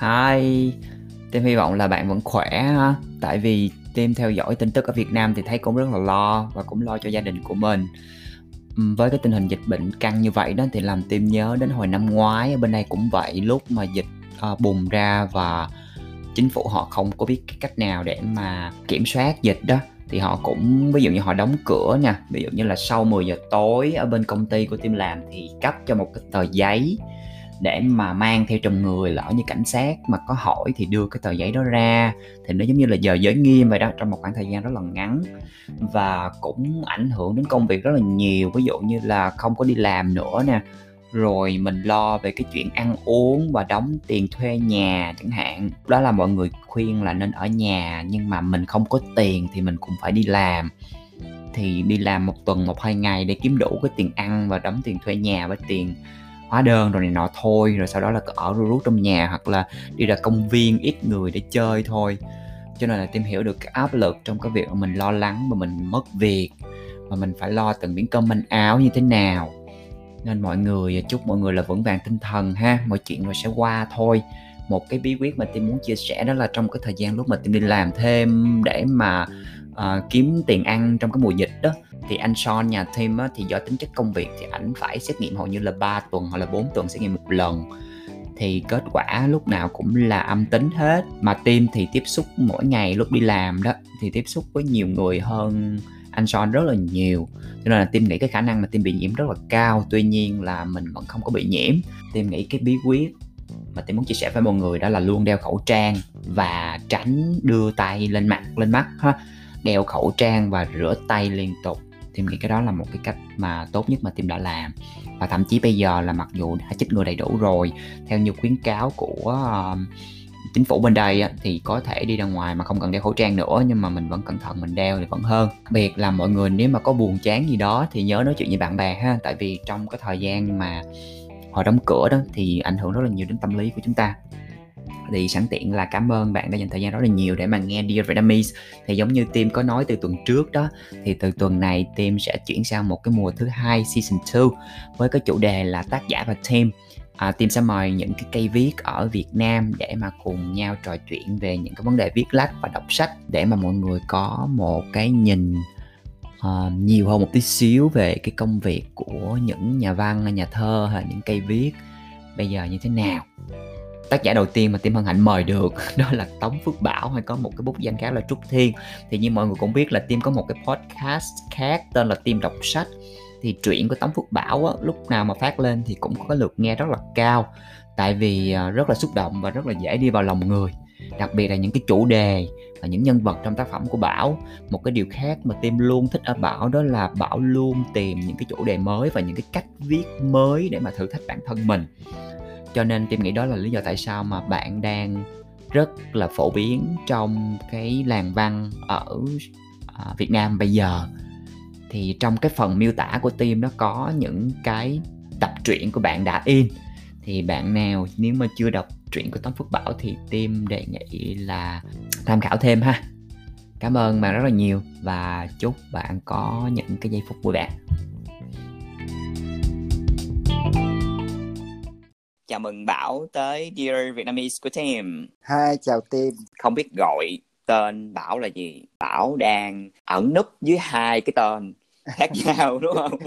Hi, Tim hy vọng là bạn vẫn khỏe ha. Tại vì Tim theo dõi tin tức ở Việt Nam thì thấy cũng rất là lo và cũng lo cho gia đình của mình. Ừ, với cái tình hình dịch bệnh căng như vậy đó thì làm Tim nhớ đến hồi năm ngoái ở bên đây cũng vậy lúc mà dịch uh, bùng ra và chính phủ họ không có biết cái cách nào để mà kiểm soát dịch đó thì họ cũng ví dụ như họ đóng cửa nha ví dụ như là sau 10 giờ tối ở bên công ty của team làm thì cấp cho một cái tờ giấy để mà mang theo trong người, lỡ như cảnh sát mà có hỏi thì đưa cái tờ giấy đó ra. Thì nó giống như là giờ giới nghiêm vậy đó, trong một khoảng thời gian rất là ngắn. Và cũng ảnh hưởng đến công việc rất là nhiều, ví dụ như là không có đi làm nữa nè, rồi mình lo về cái chuyện ăn uống và đóng tiền thuê nhà chẳng hạn. Đó là mọi người khuyên là nên ở nhà, nhưng mà mình không có tiền thì mình cũng phải đi làm. Thì đi làm một tuần, một, hai ngày để kiếm đủ cái tiền ăn và đóng tiền thuê nhà với tiền hóa đơn rồi này nọ thôi, rồi sau đó là ở ru rú trong nhà hoặc là đi ra công viên ít người để chơi thôi. Cho nên là tìm hiểu được cái áp lực trong cái việc mà mình lo lắng và mình mất việc, mà mình phải lo từng miếng cơm manh áo như thế nào. Nên mọi người, chúc mọi người là vững vàng tinh thần ha, mọi chuyện rồi sẽ qua thôi. Một cái bí quyết mà tim muốn chia sẻ đó là trong cái thời gian lúc mà tim đi làm thêm để mà uh, kiếm tiền ăn trong cái mùa dịch đó. Thì anh Sean nhà team á, thì do tính chất công việc thì ảnh phải xét nghiệm hầu như là 3 tuần hoặc là 4 tuần xét nghiệm một lần. Thì kết quả lúc nào cũng là âm tính hết. Mà team thì tiếp xúc mỗi ngày lúc đi làm đó thì tiếp xúc với nhiều người hơn anh Sean rất là nhiều. Cho nên là team nghĩ cái khả năng mà team bị nhiễm rất là cao tuy nhiên là mình vẫn không có bị nhiễm. Team nghĩ cái bí quyết mà tôi muốn chia sẻ với mọi người đó là luôn đeo khẩu trang và tránh đưa tay lên mặt lên mắt ha đeo khẩu trang và rửa tay liên tục. Thì nghĩ cái đó là một cái cách mà tốt nhất mà team đã làm. Và thậm chí bây giờ là mặc dù đã chích ngừa đầy đủ rồi theo như khuyến cáo của uh, chính phủ bên đây á, thì có thể đi ra ngoài mà không cần đeo khẩu trang nữa nhưng mà mình vẫn cẩn thận mình đeo thì vẫn hơn. Biệt là mọi người nếu mà có buồn chán gì đó thì nhớ nói chuyện với bạn bè ha tại vì trong cái thời gian mà họ đóng cửa đó thì ảnh hưởng rất là nhiều đến tâm lý của chúng ta thì sẵn tiện là cảm ơn bạn đã dành thời gian rất là nhiều để mà nghe Dear Vietnamese. Thì giống như team có nói từ tuần trước đó thì từ tuần này team sẽ chuyển sang một cái mùa thứ hai season 2 với cái chủ đề là tác giả và team à, team sẽ mời những cái cây viết ở Việt Nam để mà cùng nhau trò chuyện về những cái vấn đề viết lách và đọc sách để mà mọi người có một cái nhìn uh, nhiều hơn một tí xíu về cái công việc của những nhà văn nhà thơ hay những cây viết. Bây giờ như thế nào? Tác giả đầu tiên mà Tim Hân Hạnh mời được đó là Tống Phước Bảo hay có một cái bút danh khác là Trúc Thiên. Thì như mọi người cũng biết là Tim có một cái podcast khác tên là Tim đọc sách. Thì truyện của Tống Phước Bảo á, lúc nào mà phát lên thì cũng có cái lượt nghe rất là cao. Tại vì à, rất là xúc động và rất là dễ đi vào lòng người. Đặc biệt là những cái chủ đề và những nhân vật trong tác phẩm của Bảo. Một cái điều khác mà Tim luôn thích ở Bảo đó là Bảo luôn tìm những cái chủ đề mới và những cái cách viết mới để mà thử thách bản thân mình cho nên Tim nghĩ đó là lý do tại sao mà bạn đang rất là phổ biến trong cái làng văn ở à, Việt Nam bây giờ. Thì trong cái phần miêu tả của tim nó có những cái tập truyện của bạn đã in. Thì bạn nào nếu mà chưa đọc truyện của Tống Phước Bảo thì tim đề nghị là tham khảo thêm ha. Cảm ơn bạn rất là nhiều và chúc bạn có những cái giây phút vui vẻ chào mừng Bảo tới Dear Vietnamese của team. Hi, chào team. Không biết gọi tên Bảo là gì. Bảo đang ẩn núp dưới hai cái tên khác nhau đúng không?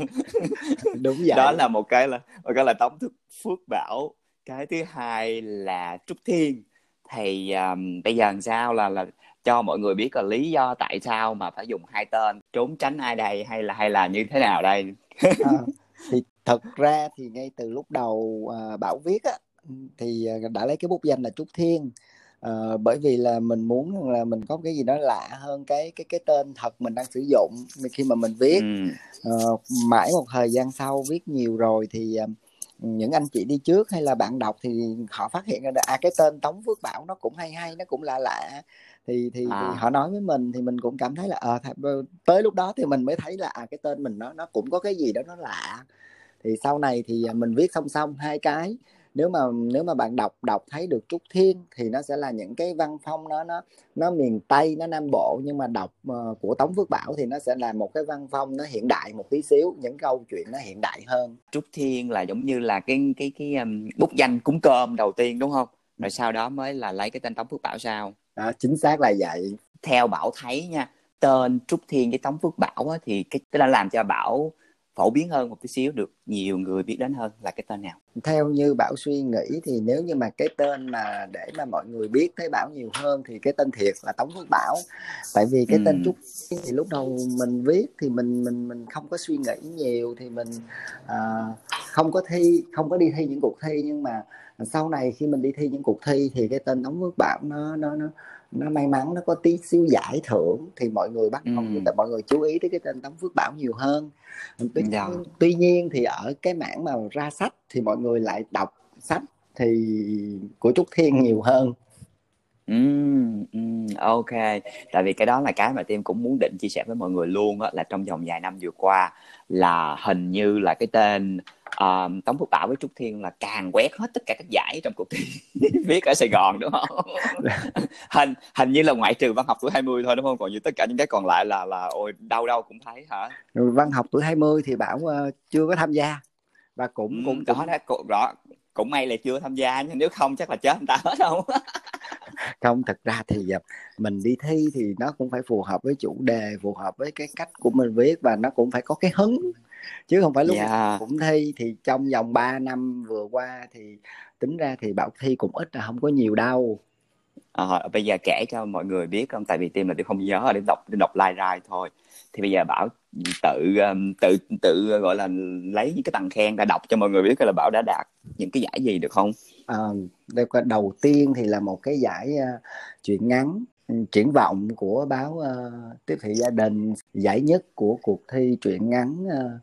Đúng vậy. Đó là một cái là một cái là tống thức phước bảo. Cái thứ hai là trúc thiên. Thì um, bây giờ làm sao là là cho mọi người biết là lý do tại sao mà phải dùng hai tên trốn tránh ai đây hay là hay là như thế nào đây? À, thì thật ra thì ngay từ lúc đầu uh, bảo viết á thì à, đã lấy cái bút danh là trúc thiên. Uh, bởi vì là mình muốn là mình có cái gì đó lạ hơn cái cái cái tên thật mình đang sử dụng khi mà mình viết. Uh, mãi một thời gian sau viết nhiều rồi thì uh, những anh chị đi trước hay là bạn đọc thì họ phát hiện ra là à cái tên Tống Phước Bảo nó cũng hay hay nó cũng lạ lạ. Thì thì, à. thì họ nói với mình thì mình cũng cảm thấy là à, tới lúc đó thì mình mới thấy là à cái tên mình nó nó cũng có cái gì đó nó lạ thì sau này thì mình viết song song hai cái. Nếu mà nếu mà bạn đọc đọc thấy được trúc thiên thì nó sẽ là những cái văn phong nó nó nó miền tây nó nam bộ. Nhưng mà đọc uh, của tống phước bảo thì nó sẽ là một cái văn phong nó hiện đại một tí xíu những câu chuyện nó hiện đại hơn. Trúc thiên là giống như là cái cái cái um, bút danh cúng cơm đầu tiên đúng không? Rồi sau đó mới là lấy cái tên Tống Phước Bảo sao? Đó chính xác là vậy. Theo Bảo thấy nha tên Trúc Thiên với Tống Phước Bảo á, thì cái cái đã làm cho Bảo phổ biến hơn một tí xíu được nhiều người biết đến hơn là cái tên nào. Theo như bảo suy nghĩ thì nếu như mà cái tên mà để mà mọi người biết thấy bảo nhiều hơn thì cái tên thiệt là tống phước bảo. Tại vì cái ừ. tên trúc thì lúc đầu mình viết thì mình mình mình không có suy nghĩ nhiều thì mình uh, không có thi không có đi thi những cuộc thi. Nhưng mà sau này khi mình đi thi những cuộc thi thì cái tên tống phước bảo nó nó nó nó may mắn nó có tí xíu giải thưởng thì mọi người bắt đầu ừ. mọi người chú ý tới cái tên Tống Phước Bảo nhiều hơn tuy, dạ. tuy nhiên thì ở cái mảng mà ra sách thì mọi người lại đọc sách thì của Trúc Thiên nhiều hơn ừm, ok. Tại vì cái đó là cái mà Tim cũng muốn định chia sẻ với mọi người luôn á, là trong vòng vài năm vừa qua là hình như là cái tên um, Tống Phước Bảo với Trúc Thiên là càng quét hết tất cả các giải trong cuộc thi viết ở Sài Gòn đúng không? hình hình như là ngoại trừ văn học tuổi 20 thôi đúng không? Còn như tất cả những cái còn lại là là ôi đâu đâu cũng thấy hả? văn học tuổi 20 thì Bảo uh, chưa có tham gia và cũng cũng, cũng đó đó cũng, rõ cũng may là chưa tham gia nhưng nếu không chắc là chết người ta hết không không thật ra thì ờ, mình đi thi thì nó cũng phải phù hợp với chủ đề phù hợp với cái cách của mình viết và nó cũng phải có cái hứng chứ không phải lúc yeah. Dạ. cũng thi thì trong vòng 3 năm vừa qua thì tính ra thì bảo thi cũng ít là không có nhiều đâu à, bây giờ kể cho mọi người biết không tại vì tim là tôi không nhớ để đọc để đọc like ra thôi thì bây giờ bảo tự tự tự gọi là lấy những cái bằng khen ra đọc cho mọi người biết là bảo đã đạt những cái giải gì được không à, đầu tiên thì là một cái giải uh, chuyện ngắn triển vọng của báo uh, tiếp thị gia đình giải nhất của cuộc thi truyện ngắn uh,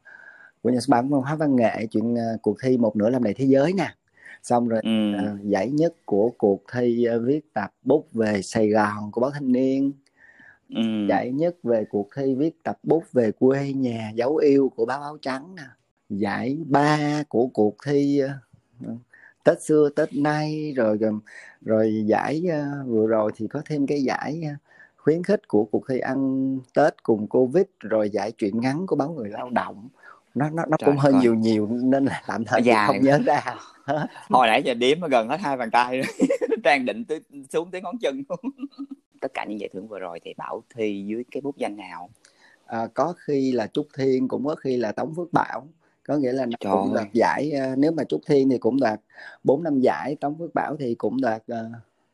của nhà xuất bản văn hóa văn nghệ chuyện uh, cuộc thi một nửa làm đầy thế giới nè xong rồi ừ. uh, giải nhất của cuộc thi uh, viết tập bút về Sài Gòn của báo Thanh niên ừ. giải nhất về cuộc thi viết tập bút về quê nhà dấu yêu của báo áo trắng nè giải ba của cuộc thi uh, Tết xưa Tết nay rồi rồi giải uh, vừa rồi thì có thêm cái giải uh, khuyến khích của cuộc thi ăn Tết cùng Covid rồi giải truyện ngắn của báo người lao động nó nó nó Trời cũng hơi coi. nhiều nhiều nên là tạm thời dài. không nhớ ra hồi nãy giờ đếm gần hết hai bàn tay trang định tới xuống tới ngón chân tất cả những giải thưởng vừa rồi thì bảo thi dưới cái bút danh nào? À, có khi là trúc thiên cũng có khi là tống phước bảo. Có nghĩa là Trời cũng đoạt giải à, nếu mà trúc thiên thì cũng đoạt bốn năm giải tống phước bảo thì cũng đoạt uh,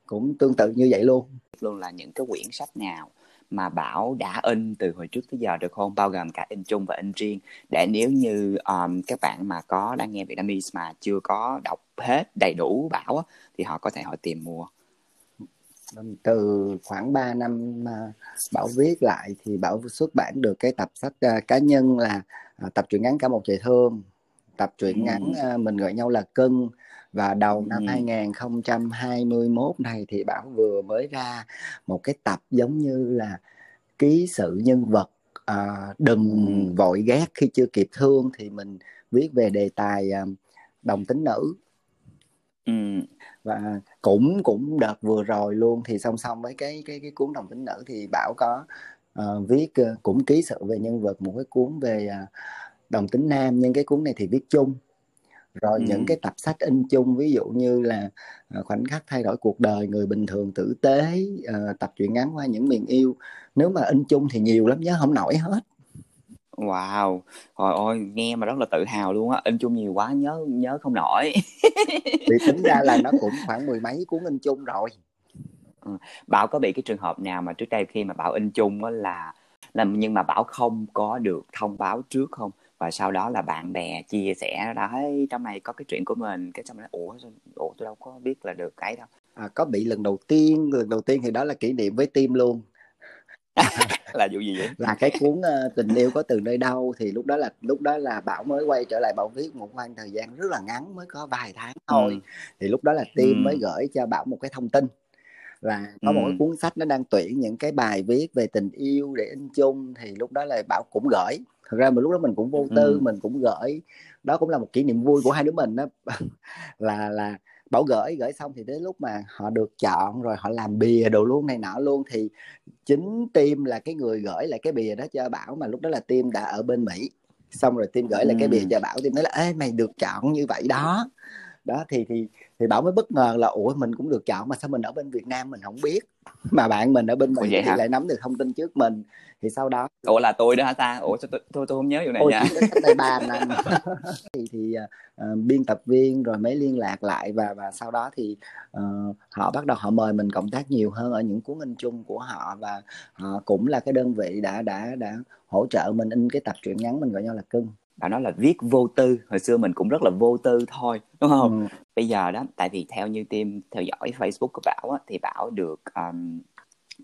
cũng tương tự như vậy luôn. Luôn là những cái quyển sách nào mà Bảo đã in từ hồi trước tới giờ được không? Bao gồm cả in chung và in riêng để nếu như um, các bạn mà có đang nghe Vietnamese mà chưa có đọc hết đầy đủ Bảo á, thì họ có thể họ tìm mua. Từ khoảng 3 năm mà Bảo viết lại thì Bảo xuất bản được cái tập sách uh, cá nhân là uh, tập truyện ngắn cả một trời thương, tập truyện ừ. ngắn uh, mình gọi nhau là cưng và đầu năm ừ. 2021 này thì Bảo vừa mới ra một cái tập giống như là ký sự nhân vật à, đừng ừ. vội ghét khi chưa kịp thương thì mình viết về đề tài à, đồng tính nữ ừ. và cũng cũng đợt vừa rồi luôn thì song song với cái cái cái cuốn đồng tính nữ thì Bảo có uh, viết uh, cũng ký sự về nhân vật một cái cuốn về uh, đồng tính nam nhưng cái cuốn này thì viết chung rồi ừ. những cái tập sách in chung ví dụ như là uh, khoảnh khắc thay đổi cuộc đời người bình thường tử tế uh, tập truyện ngắn qua những miền yêu nếu mà in chung thì nhiều lắm nhớ không nổi hết Wow, trời ơi, nghe mà rất là tự hào luôn á, in chung nhiều quá nhớ nhớ không nổi. thì tính ra là nó cũng khoảng mười mấy cuốn in chung rồi. Ừ. Bảo có bị cái trường hợp nào mà trước đây khi mà Bảo in chung á là là nhưng mà Bảo không có được thông báo trước không? Và sau đó là bạn bè chia sẻ đó hey, trong này có cái chuyện của mình cái trong đó ủa ủa tôi đâu có biết là được cái đâu à, có bị lần đầu tiên lần đầu tiên thì đó là kỷ niệm với team luôn là vụ gì vậy là cái cuốn uh, tình yêu có từ nơi đâu thì lúc đó là lúc đó là bảo mới quay trở lại bảo viết một khoảng thời gian rất là ngắn mới có vài tháng thôi ừ. thì lúc đó là team ừ. mới gửi cho bảo một cái thông tin là có ừ. một cái cuốn sách nó đang tuyển những cái bài viết về tình yêu để in chung thì lúc đó là bảo cũng gửi thật ra mà lúc đó mình cũng vô tư ừ. mình cũng gửi đó cũng là một kỷ niệm vui của hai đứa mình đó là là bảo gửi gửi xong thì đến lúc mà họ được chọn rồi họ làm bìa đồ luôn này nọ luôn thì chính team là cái người gửi lại cái bìa đó cho bảo mà lúc đó là team đã ở bên mỹ. Xong rồi team gửi lại cái bìa cho bảo team nói là ê mày được chọn như vậy đó đó thì thì thì bảo mới bất ngờ là ủa mình cũng được chọn mà sao mình ở bên Việt Nam mình không biết? Mà bạn mình ở bên Mỹ thì hả? lại nắm được thông tin trước mình. Thì sau đó ủa là tôi đó hả ta? Ủa tôi tôi tôi, tôi không nhớ vụ này Ôi, nha. đây ba năm. Thì thì uh, biên tập viên rồi mới liên lạc lại và và sau đó thì uh, họ bắt đầu họ mời mình cộng tác nhiều hơn ở những cuốn in chung của họ và họ cũng là cái đơn vị đã đã đã hỗ trợ mình in cái tập truyện ngắn mình gọi nhau là cưng bạn nói là viết vô tư. Hồi xưa mình cũng rất là vô tư thôi đúng không? Ừ. bây giờ đó tại vì theo như team theo dõi facebook của bảo á, thì bảo được um,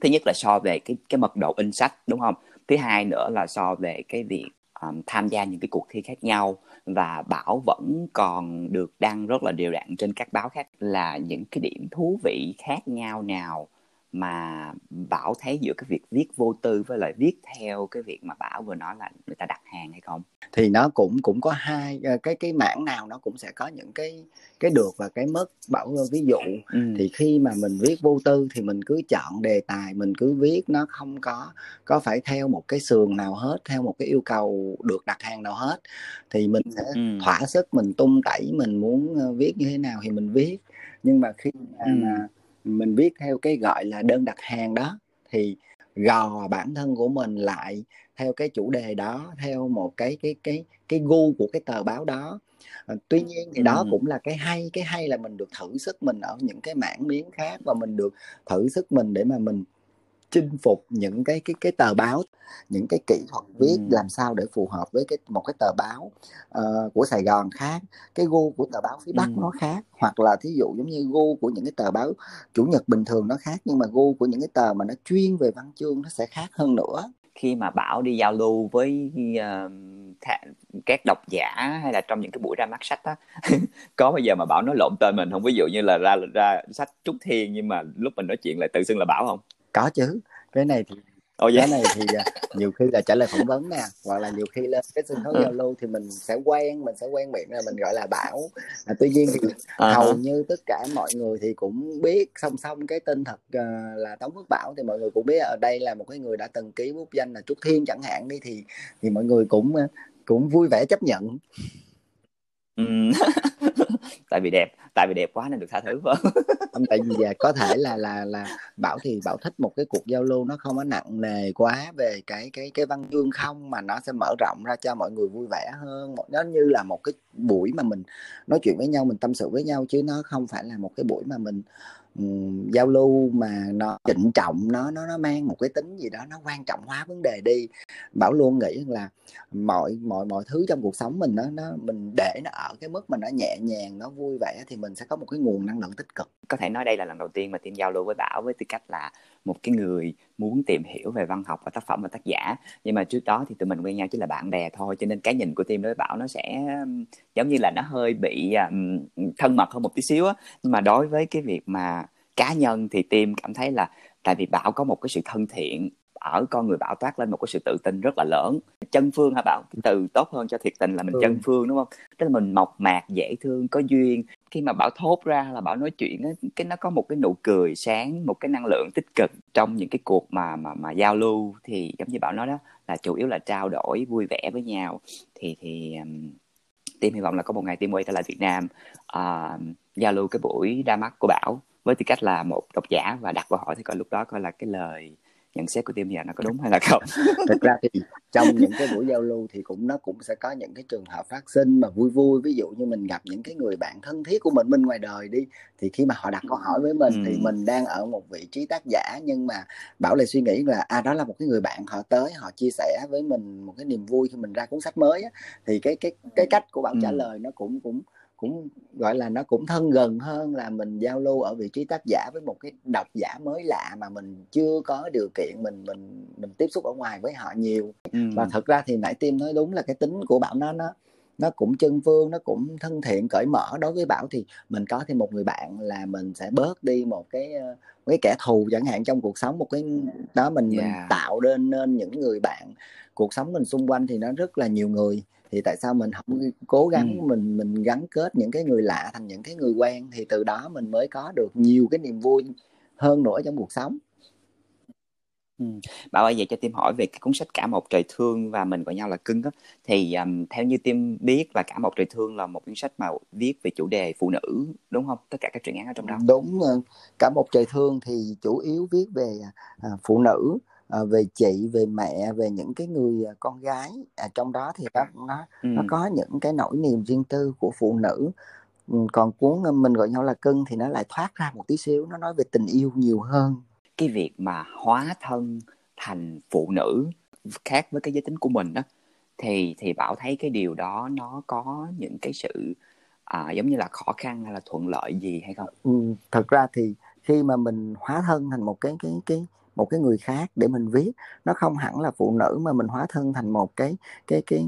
thứ nhất là so về cái cái mật độ in sách đúng không? Thứ hai nữa là so về cái việc um, tham gia những cái cuộc thi khác nhau. Và bảo vẫn còn được đăng rất là đều đặn trên các báo khác là những cái điểm thú vị khác nhau nào mà bảo thấy giữa cái việc viết vô tư với lại viết theo cái việc mà bảo vừa nói là người ta đặt hàng hay không thì nó cũng cũng có hai ờ, cái cái mảng nào nó cũng sẽ có những cái cái được và cái mất bảo ví dụ ừ. thì khi mà mình viết vô tư thì mình cứ chọn đề tài mình cứ viết nó không có có phải theo một cái sườn nào hết theo một cái yêu cầu được đặt hàng nào hết thì mình sẽ ừ. thỏa sức mình tung tẩy mình muốn ờ, viết như thế nào thì mình viết nhưng mà khi mà, ừ. mà mình viết theo cái gọi là đơn đặt hàng đó thì gò bản thân của mình lại theo cái chủ đề đó theo một cái cái cái cái gu của cái tờ báo đó. À, tuy nhiên thì đó cũng là cái hay cái hay là mình được thử sức mình ở những cái mảng miếng khác và mình được thử sức mình để mà mình chinh phục những cái cái cái tờ báo những cái kỹ thuật viết ừ. làm sao để phù hợp với cái một cái tờ báo uh, của Sài Gòn khác cái gu của tờ báo phía Bắc ừ. nó khác hoặc là thí dụ giống như gu của những cái tờ báo chủ nhật bình thường nó khác nhưng mà gu của những cái tờ mà nó chuyên về văn chương nó sẽ khác hơn nữa khi mà bảo đi giao lưu với uh, các độc giả hay là trong những cái buổi ra mắt sách á có bao giờ mà bảo nói lộn tên mình không ví dụ như là ra ra sách trúc thiên nhưng mà lúc mình nói chuyện lại tự xưng là bảo không có chứ cái này thì Ồ cái này thì à, nhiều khi là trả lời phỏng vấn nè hoặc là nhiều khi lên cái sân khấu ừ. giao lưu thì mình sẽ quen mình sẽ quen miệng là mình gọi là bảo à, tuy nhiên thì à. hầu như tất cả mọi người thì cũng biết song song cái tên thật uh, là tống phước bảo thì mọi người cũng biết ở đây là một cái người đã từng ký bút danh là trúc thiên chẳng hạn đi thì thì mọi người cũng cũng vui vẻ chấp nhận Ừ. tại vì đẹp tại vì đẹp quá nên được tha thứ vâng, không? Tại vì à, có thể là là là bảo thì bảo thích một cái cuộc giao lưu nó không có nặng nề quá về cái cái cái văn chương không mà nó sẽ mở rộng ra cho mọi người vui vẻ hơn. Nó như là một cái buổi mà mình nói chuyện với nhau mình tâm sự với nhau chứ nó không phải là một cái buổi mà mình um, giao lưu mà nó trịnh trọng nó nó nó mang một cái tính gì đó nó quan trọng hóa vấn đề đi. Bảo luôn nghĩ là mọi mọi mọi thứ trong cuộc sống mình nó nó mình để nó ở cái mức mà nó nhẹ nhàng nó vui vẻ thì mình sẽ có một cái nguồn năng lượng tích cực. Có thể nói đây là lần đầu tiên mà tiên giao lưu với bảo với tư cách là một cái người muốn tìm hiểu về văn học và tác phẩm và tác giả. Nhưng mà trước đó thì tụi mình quen nhau chỉ là bạn bè thôi cho nên cái nhìn của team đối với bảo nó sẽ giống như là nó hơi bị um, thân mật hơn một tí xíu á. Nhưng mà đối với cái việc mà cá nhân thì team cảm thấy là tại vì bảo có một cái sự thân thiện ở con người bảo toát lên một cái sự tự tin rất là lớn. Chân phương hả bảo từ tốt hơn cho thiệt tình là mình ừ. chân phương đúng không? Tức là mình mộc mạc dễ thương có duyên. Khi mà bảo thốt ra là bảo nói chuyện ấy, cái nó có một cái nụ cười sáng một cái năng lượng tích cực trong những cái cuộc mà mà mà giao lưu. Thì giống như bảo nói đó là chủ yếu là trao đổi vui vẻ với nhau. Thì thì team hy vọng là có một ngày team quay trở lại Việt Nam uh, giao lưu cái buổi ra mắt của bảo với tư cách là một độc giả và đặt câu hỏi thì coi lúc đó coi là cái lời nhận xét của team giờ nó có đúng hay là không thực ra thì trong những cái buổi giao lưu thì cũng nó cũng sẽ có những cái trường hợp phát sinh mà vui vui ví dụ như mình gặp những cái người bạn thân thiết của mình bên ngoài đời đi thì khi mà họ đặt câu hỏi với mình ừ. thì mình đang ở một vị trí tác giả nhưng mà bảo lại suy nghĩ là à đó là một cái người bạn họ tới họ chia sẻ với mình một cái niềm vui khi mình ra cuốn sách mới á, thì cái cái cái cách của bảo ừ. trả lời nó cũng cũng cũng gọi là nó cũng thân gần hơn là mình giao lưu ở vị trí tác giả với một cái độc giả mới lạ mà mình chưa có điều kiện mình mình mình tiếp xúc ở ngoài với họ nhiều ừ. và thật ra thì nãy tim nói đúng là cái tính của bảo nó nó nó cũng chân phương nó cũng thân thiện cởi mở đối với bảo thì mình có thêm một người bạn là mình sẽ bớt đi một cái một cái kẻ thù chẳng hạn trong cuộc sống một cái đó mình yeah. mình tạo nên nên những người bạn cuộc sống mình xung quanh thì nó rất là nhiều người thì tại sao mình không cố gắng ừ. mình mình gắn kết những cái người lạ thành những cái người quen? Thì từ đó mình mới có được nhiều cái niềm vui hơn nữa trong cuộc sống. Ừm, Bảo ơi, vậy cho Tim hỏi về cái cuốn sách Cả một trời thương và Mình gọi nhau là cưng á, thì, ờm, theo như Tim biết là Cả một trời thương là một cuốn sách mà viết về chủ đề phụ nữ, đúng không? Tất cả các truyện ngắn ở trong đó. Đúng, Cả một trời thương thì chủ yếu viết về, à, phụ nữ, ờ, về chị, về mẹ, về những cái người, à, con gái, à, trong đó thì nó nó nó có những cái nỗi niềm riêng tư của phụ nữ. còn cuốn, ờ, Mình gọi nhau là cưng thì nó lại thoát ra một tí xíu, nó nói về tình yêu nhiều hơn cái việc mà hóa thân thành phụ nữ khác với cái giới tính của mình đó thì thì bảo thấy cái điều đó nó có những cái sự à, giống như là khó khăn hay là thuận lợi gì hay không? Ừ, thật ra thì khi mà mình hóa thân thành một cái cái cái một cái người khác để mình viết. Nó không hẳn là phụ nữ mà mình hóa thân thành một cái cái cái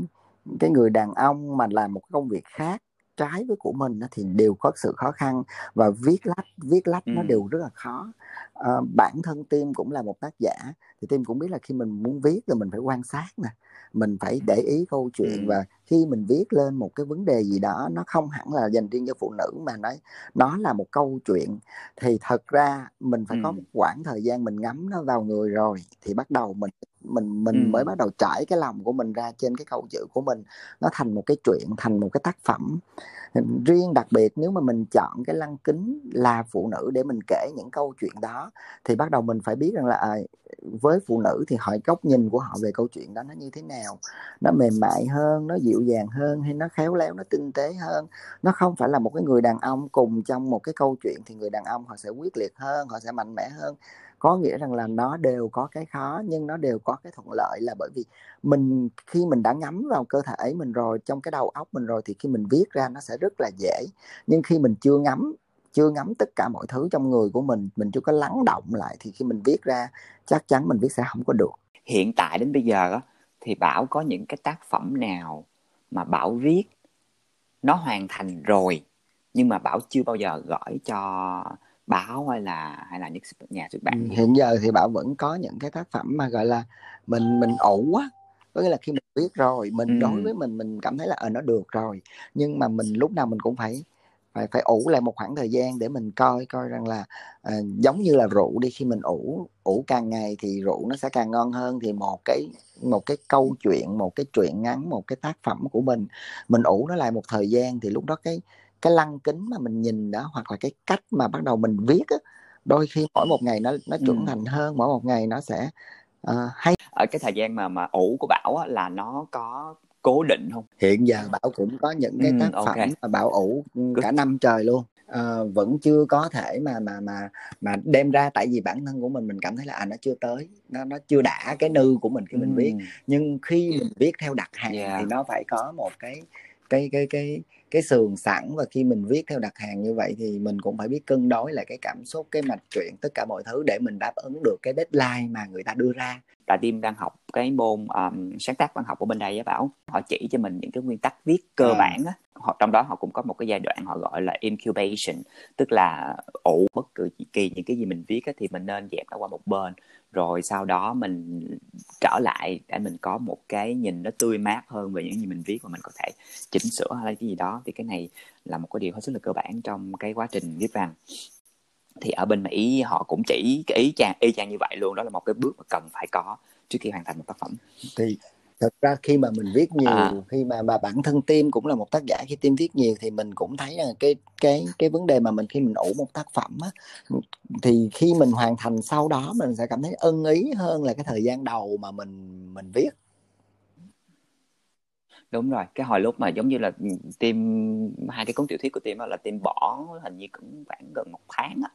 cái người đàn ông mà làm một công việc khác trái với của mình thì đều có sự khó khăn và viết lách viết lách ừ. nó đều rất là khó à, bản thân tim cũng là một tác giả thì tim cũng biết là khi mình muốn viết là mình phải quan sát nè mình phải để ý câu chuyện ừ. và khi mình viết lên một cái vấn đề gì đó nó không hẳn là dành riêng cho phụ nữ mà nói nó là một câu chuyện thì thật ra mình phải ừ. có một quãng thời gian mình ngắm nó vào người rồi thì bắt đầu mình mình mình ừ. mới bắt đầu trải cái lòng của mình ra trên cái câu chữ của mình. Nó thành một cái chuyện thành một cái tác phẩm. Riêng đặc biệt nếu mà mình chọn cái lăng kính là phụ nữ để mình kể những câu chuyện đó thì bắt đầu mình phải biết rằng là à, với phụ nữ thì hỏi góc nhìn của họ về câu chuyện đó nó như thế nào. Nó mềm mại hơn nó dịu dàng hơn hay nó khéo léo nó tinh tế hơn. Nó không phải là một cái người đàn ông cùng trong một cái câu chuyện thì người đàn ông họ sẽ quyết liệt hơn họ sẽ mạnh mẽ hơn có nghĩa rằng là nó đều có cái khó, nhưng nó đều có cái thuận lợi là bởi vì mình, khi mình đã ngắm vào cơ thể mình rồi, trong cái đầu óc mình rồi thì khi mình viết ra nó sẽ rất là dễ. Nhưng khi mình chưa ngắm chưa ngắm tất cả mọi thứ trong người của mình mình chưa có lắng động lại thì khi mình viết ra, chắc chắn mình viết sẽ không có được. Hiện tại đến bây giờ thì bảo có những cái tác phẩm nào mà bảo viết nó hoàn thành rồi, nhưng mà bảo chưa bao giờ gửi cho báo hay là hay là những nhà xuất bản ừ, hiện giờ thì bảo vẫn có những cái tác phẩm mà gọi là mình mình ủ quá có nghĩa là khi mình viết rồi mình ừ. đối với mình mình cảm thấy là ờ, nó được rồi. Nhưng mà mình lúc nào mình cũng phải phải phải ủ lại một khoảng thời gian để mình coi coi rằng là à, giống như là rượu đi khi mình ủ ủ càng ngày thì rượu nó sẽ càng ngon hơn. Thì một cái một cái câu chuyện một cái truyện ngắn một cái tác phẩm của mình mình ủ nó lại một thời gian thì lúc đó cái cái lăng kính mà mình nhìn đó hoặc là cái cách mà bắt đầu mình viết á đôi khi mỗi một ngày nó nó trưởng ừ. thành hơn mỗi một ngày nó sẽ uh, hay ở cái thời gian mà mà ủ của bảo á, là nó có cố định không hiện giờ bảo cũng có những cái tác ừ, okay. phẩm mà bảo ủ cả năm trời luôn à, vẫn chưa có thể mà mà mà mà đem ra tại vì bản thân của mình mình cảm thấy là à nó chưa tới nó nó chưa đã cái nư của mình khi mình viết nhưng khi mình viết theo đặt hàng yeah. thì nó phải có một cái cái cái cái cái sườn sẵn và khi mình viết theo đặt hàng như vậy thì mình cũng phải biết cân đối lại cái cảm xúc, cái mạch truyện, tất cả mọi thứ để mình đáp ứng được cái deadline mà người ta đưa ra tại tim đang học cái môn um, sáng tác văn học ở bên đây á bảo. Họ chỉ cho mình những cái nguyên tắc viết cơ à. bản á. Họ trong đó họ cũng có một cái giai đoạn họ gọi là incubation tức là ủ bất cứ kỳ những cái gì mình viết á, thì mình nên dẹp nó qua một bên. Rồi sau đó mình trở lại để mình có một cái nhìn nó tươi mát hơn về những gì mình viết và mình có thể chỉnh sửa hay là cái gì đó. Thì cái này là một cái điều hết sức là cơ bản trong cái quá trình viết văn thì ở bên Mỹ họ cũng chỉ cái ý chang y chang như vậy luôn đó là một cái bước mà cần phải có trước khi hoàn thành một tác phẩm. Thì thật ra khi mà mình viết nhiều à. khi mà mà bản thân tim cũng là một tác giả khi tim viết nhiều thì mình cũng thấy là cái cái cái vấn đề mà mình khi mình ủ một tác phẩm á, thì khi mình hoàn thành sau đó mình sẽ cảm thấy ân ý hơn là cái thời gian đầu mà mình mình viết. Đúng rồi cái hồi lúc mà giống như là tim hai cái cuốn tiểu thuyết của tim đó là tim bỏ hình như cũng khoảng gần một tháng á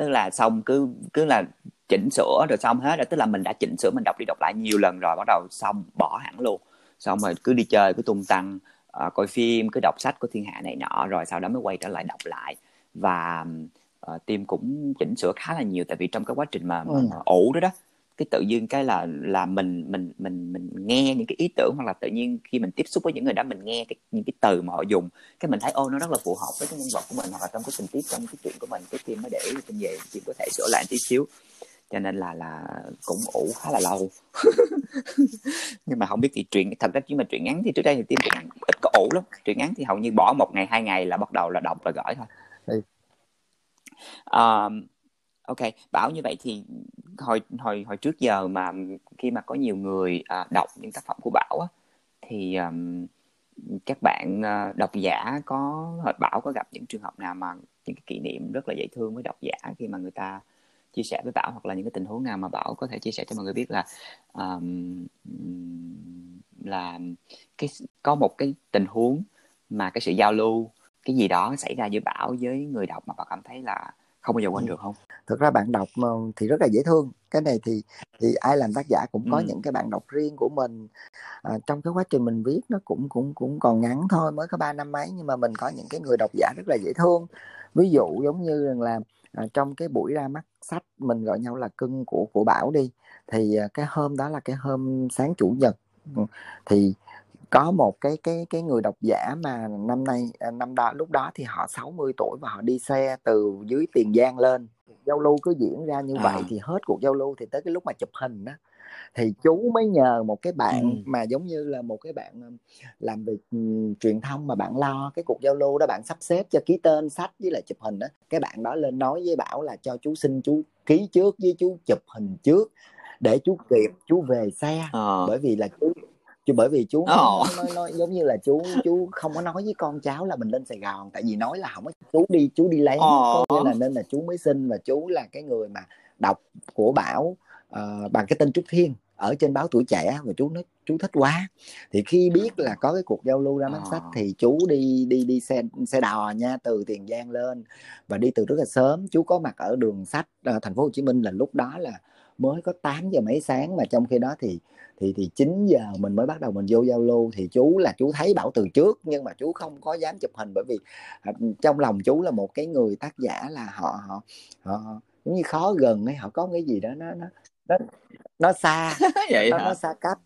tức là xong cứ cứ là chỉnh sửa rồi xong hết rồi. Tức là mình đã chỉnh sửa mình đọc đi đọc lại nhiều lần rồi bắt đầu xong bỏ hẳn luôn. Xong rồi cứ đi chơi cứ tung tăng uh, coi phim cứ đọc sách của thiên hạ này nọ rồi sau đó mới quay trở lại đọc lại. Và uh, tim cũng chỉnh sửa khá là nhiều tại vì trong cái quá trình mà, mà, ừ. mà ủ đó đó cái tự nhiên cái là là mình mình mình mình nghe những cái ý tưởng hoặc là tự nhiên khi mình tiếp xúc với những người đó mình nghe cái, những cái từ mà họ dùng cái mình thấy ô nó rất là phù hợp với cái nhân vật của mình hoặc là trong cái tình tiết trong cái chuyện của mình. Cái phim mới để trên về phim có thể sửa lại tí xíu. Cho nên là là cũng ủ khá là lâu. Nhưng mà không biết thì truyện thật ra chỉ mà truyện ngắn thì trước đây thì tim cũng ít có ủ lắm. Truyện ngắn thì hầu như bỏ một ngày hai ngày là bắt đầu là đọc là gửi thôi. À, ok bảo như vậy thì hồi hồi hồi trước giờ mà khi mà có nhiều người à, đọc những tác phẩm của bảo á thì um, các bạn uh, độc giả có bảo có gặp những trường hợp nào mà những cái kỷ niệm rất là dễ thương với độc giả khi mà người ta chia sẻ với bảo hoặc là những cái tình huống nào mà bảo có thể chia sẻ cho mọi người biết là um, là cái có một cái tình huống mà cái sự giao lưu cái gì đó xảy ra giữa bảo với người đọc mà bảo cảm thấy là không bao giờ quên ừ. được không? Thực ra bạn đọc thì rất là dễ thương. Cái này thì thì ai làm tác giả cũng có ừ. những cái bạn đọc riêng của mình. À, trong cái quá trình mình viết nó cũng cũng cũng còn ngắn thôi mới có ba năm mấy nhưng mà mình có những cái người độc giả rất là dễ thương. Ví dụ giống như là à, trong cái buổi ra mắt sách mình gọi nhau là cưng của của bảo đi thì à, cái hôm đó là cái hôm sáng chủ nhật. Ừ, thì có một cái cái cái người độc giả mà năm nay à, năm đó lúc đó thì họ 60 tuổi và họ đi xe từ dưới Tiền Giang lên giao lưu cứ diễn ra như à. vậy thì hết cuộc giao lưu thì tới cái lúc mà chụp hình đó thì chú mới nhờ một cái bạn ừ. mà giống như là một cái bạn làm um, truyền thông mà bạn lo cái cuộc giao lưu đó bạn sắp xếp cho ký tên sách với lại chụp hình đó cái bạn đó lên nói với bảo là cho chú xin chú ký trước với chú chụp hình trước để chú kịp chú về xe à. bởi vì là chú chứ bởi vì chú oh. nói, nói, giống như là chú chú không có nói với con cháu là mình lên Sài Gòn tại vì nói là không có chú đi chú đi lấy oh. có nghĩa là nên là chú mới xin và chú là cái người mà đọc của Bảo uh, bằng cái tên Trúc Thiên ở trên báo tuổi trẻ và chú nói chú thích quá. Thì khi biết là có cái cuộc giao lưu ra mắt sách thì chú đi đi đi xe xe đò nha từ tiền giang lên và đi từ rất là sớm. Chú có mặt ở đường sách uh, thành phố hồ chí minh là lúc đó là mới có 8 giờ mấy sáng mà trong khi đó thì thì thì 9 giờ mình mới bắt đầu mình vô giao lưu. Thì chú là chú thấy bảo từ trước nhưng mà chú không có dám chụp hình bởi vì à, trong lòng chú là một cái người tác giả là họ họ họ giống như khó gần ấy họ có cái gì đó nó nó nó nó xa vậy nó, hả? nó xa cách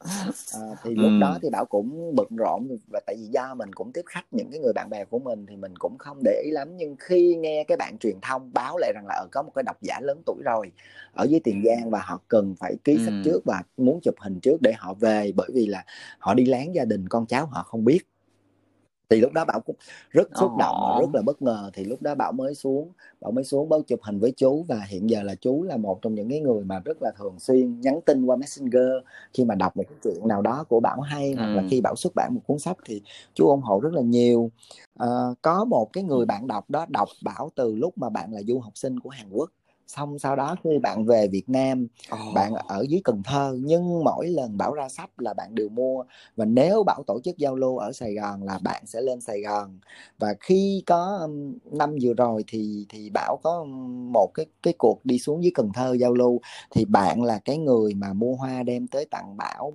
à, thì lúc ừ. đó thì bảo cũng bận rộn và tại vì do mình cũng tiếp khách những cái người bạn bè của mình thì mình cũng không để ý lắm nhưng khi nghe cái bạn truyền thông báo lại rằng là ở có một cái độc giả lớn tuổi rồi ở dưới tiền giang và họ cần phải ký sách ừ. trước và muốn chụp hình trước để họ về bởi vì là họ đi láng gia đình con cháu họ không biết thì lúc đó bảo cũng rất xúc động và rất là bất ngờ. Thì lúc đó bảo mới xuống bảo mới xuống báo chụp hình với chú và hiện giờ là chú là một trong những cái người mà rất là thường xuyên nhắn tin qua messenger khi mà đọc một cái chuyện nào đó của bảo hay ừ. hoặc là khi bảo xuất bản một cuốn sách thì chú ủng hộ rất là nhiều. À, có một cái người bạn đọc đó đọc bảo từ lúc mà bạn là du học sinh của hàn quốc xong sau đó khi bạn về Việt Nam oh. bạn ở dưới Cần Thơ nhưng mỗi lần Bảo ra sách là bạn đều mua. Và nếu Bảo tổ chức giao lưu ở Sài Gòn là bạn sẽ lên Sài Gòn. Và khi có năm vừa rồi thì thì Bảo có một cái cái cuộc đi xuống dưới Cần Thơ giao lưu. Thì bạn là cái người mà mua hoa đem tới tặng Bảo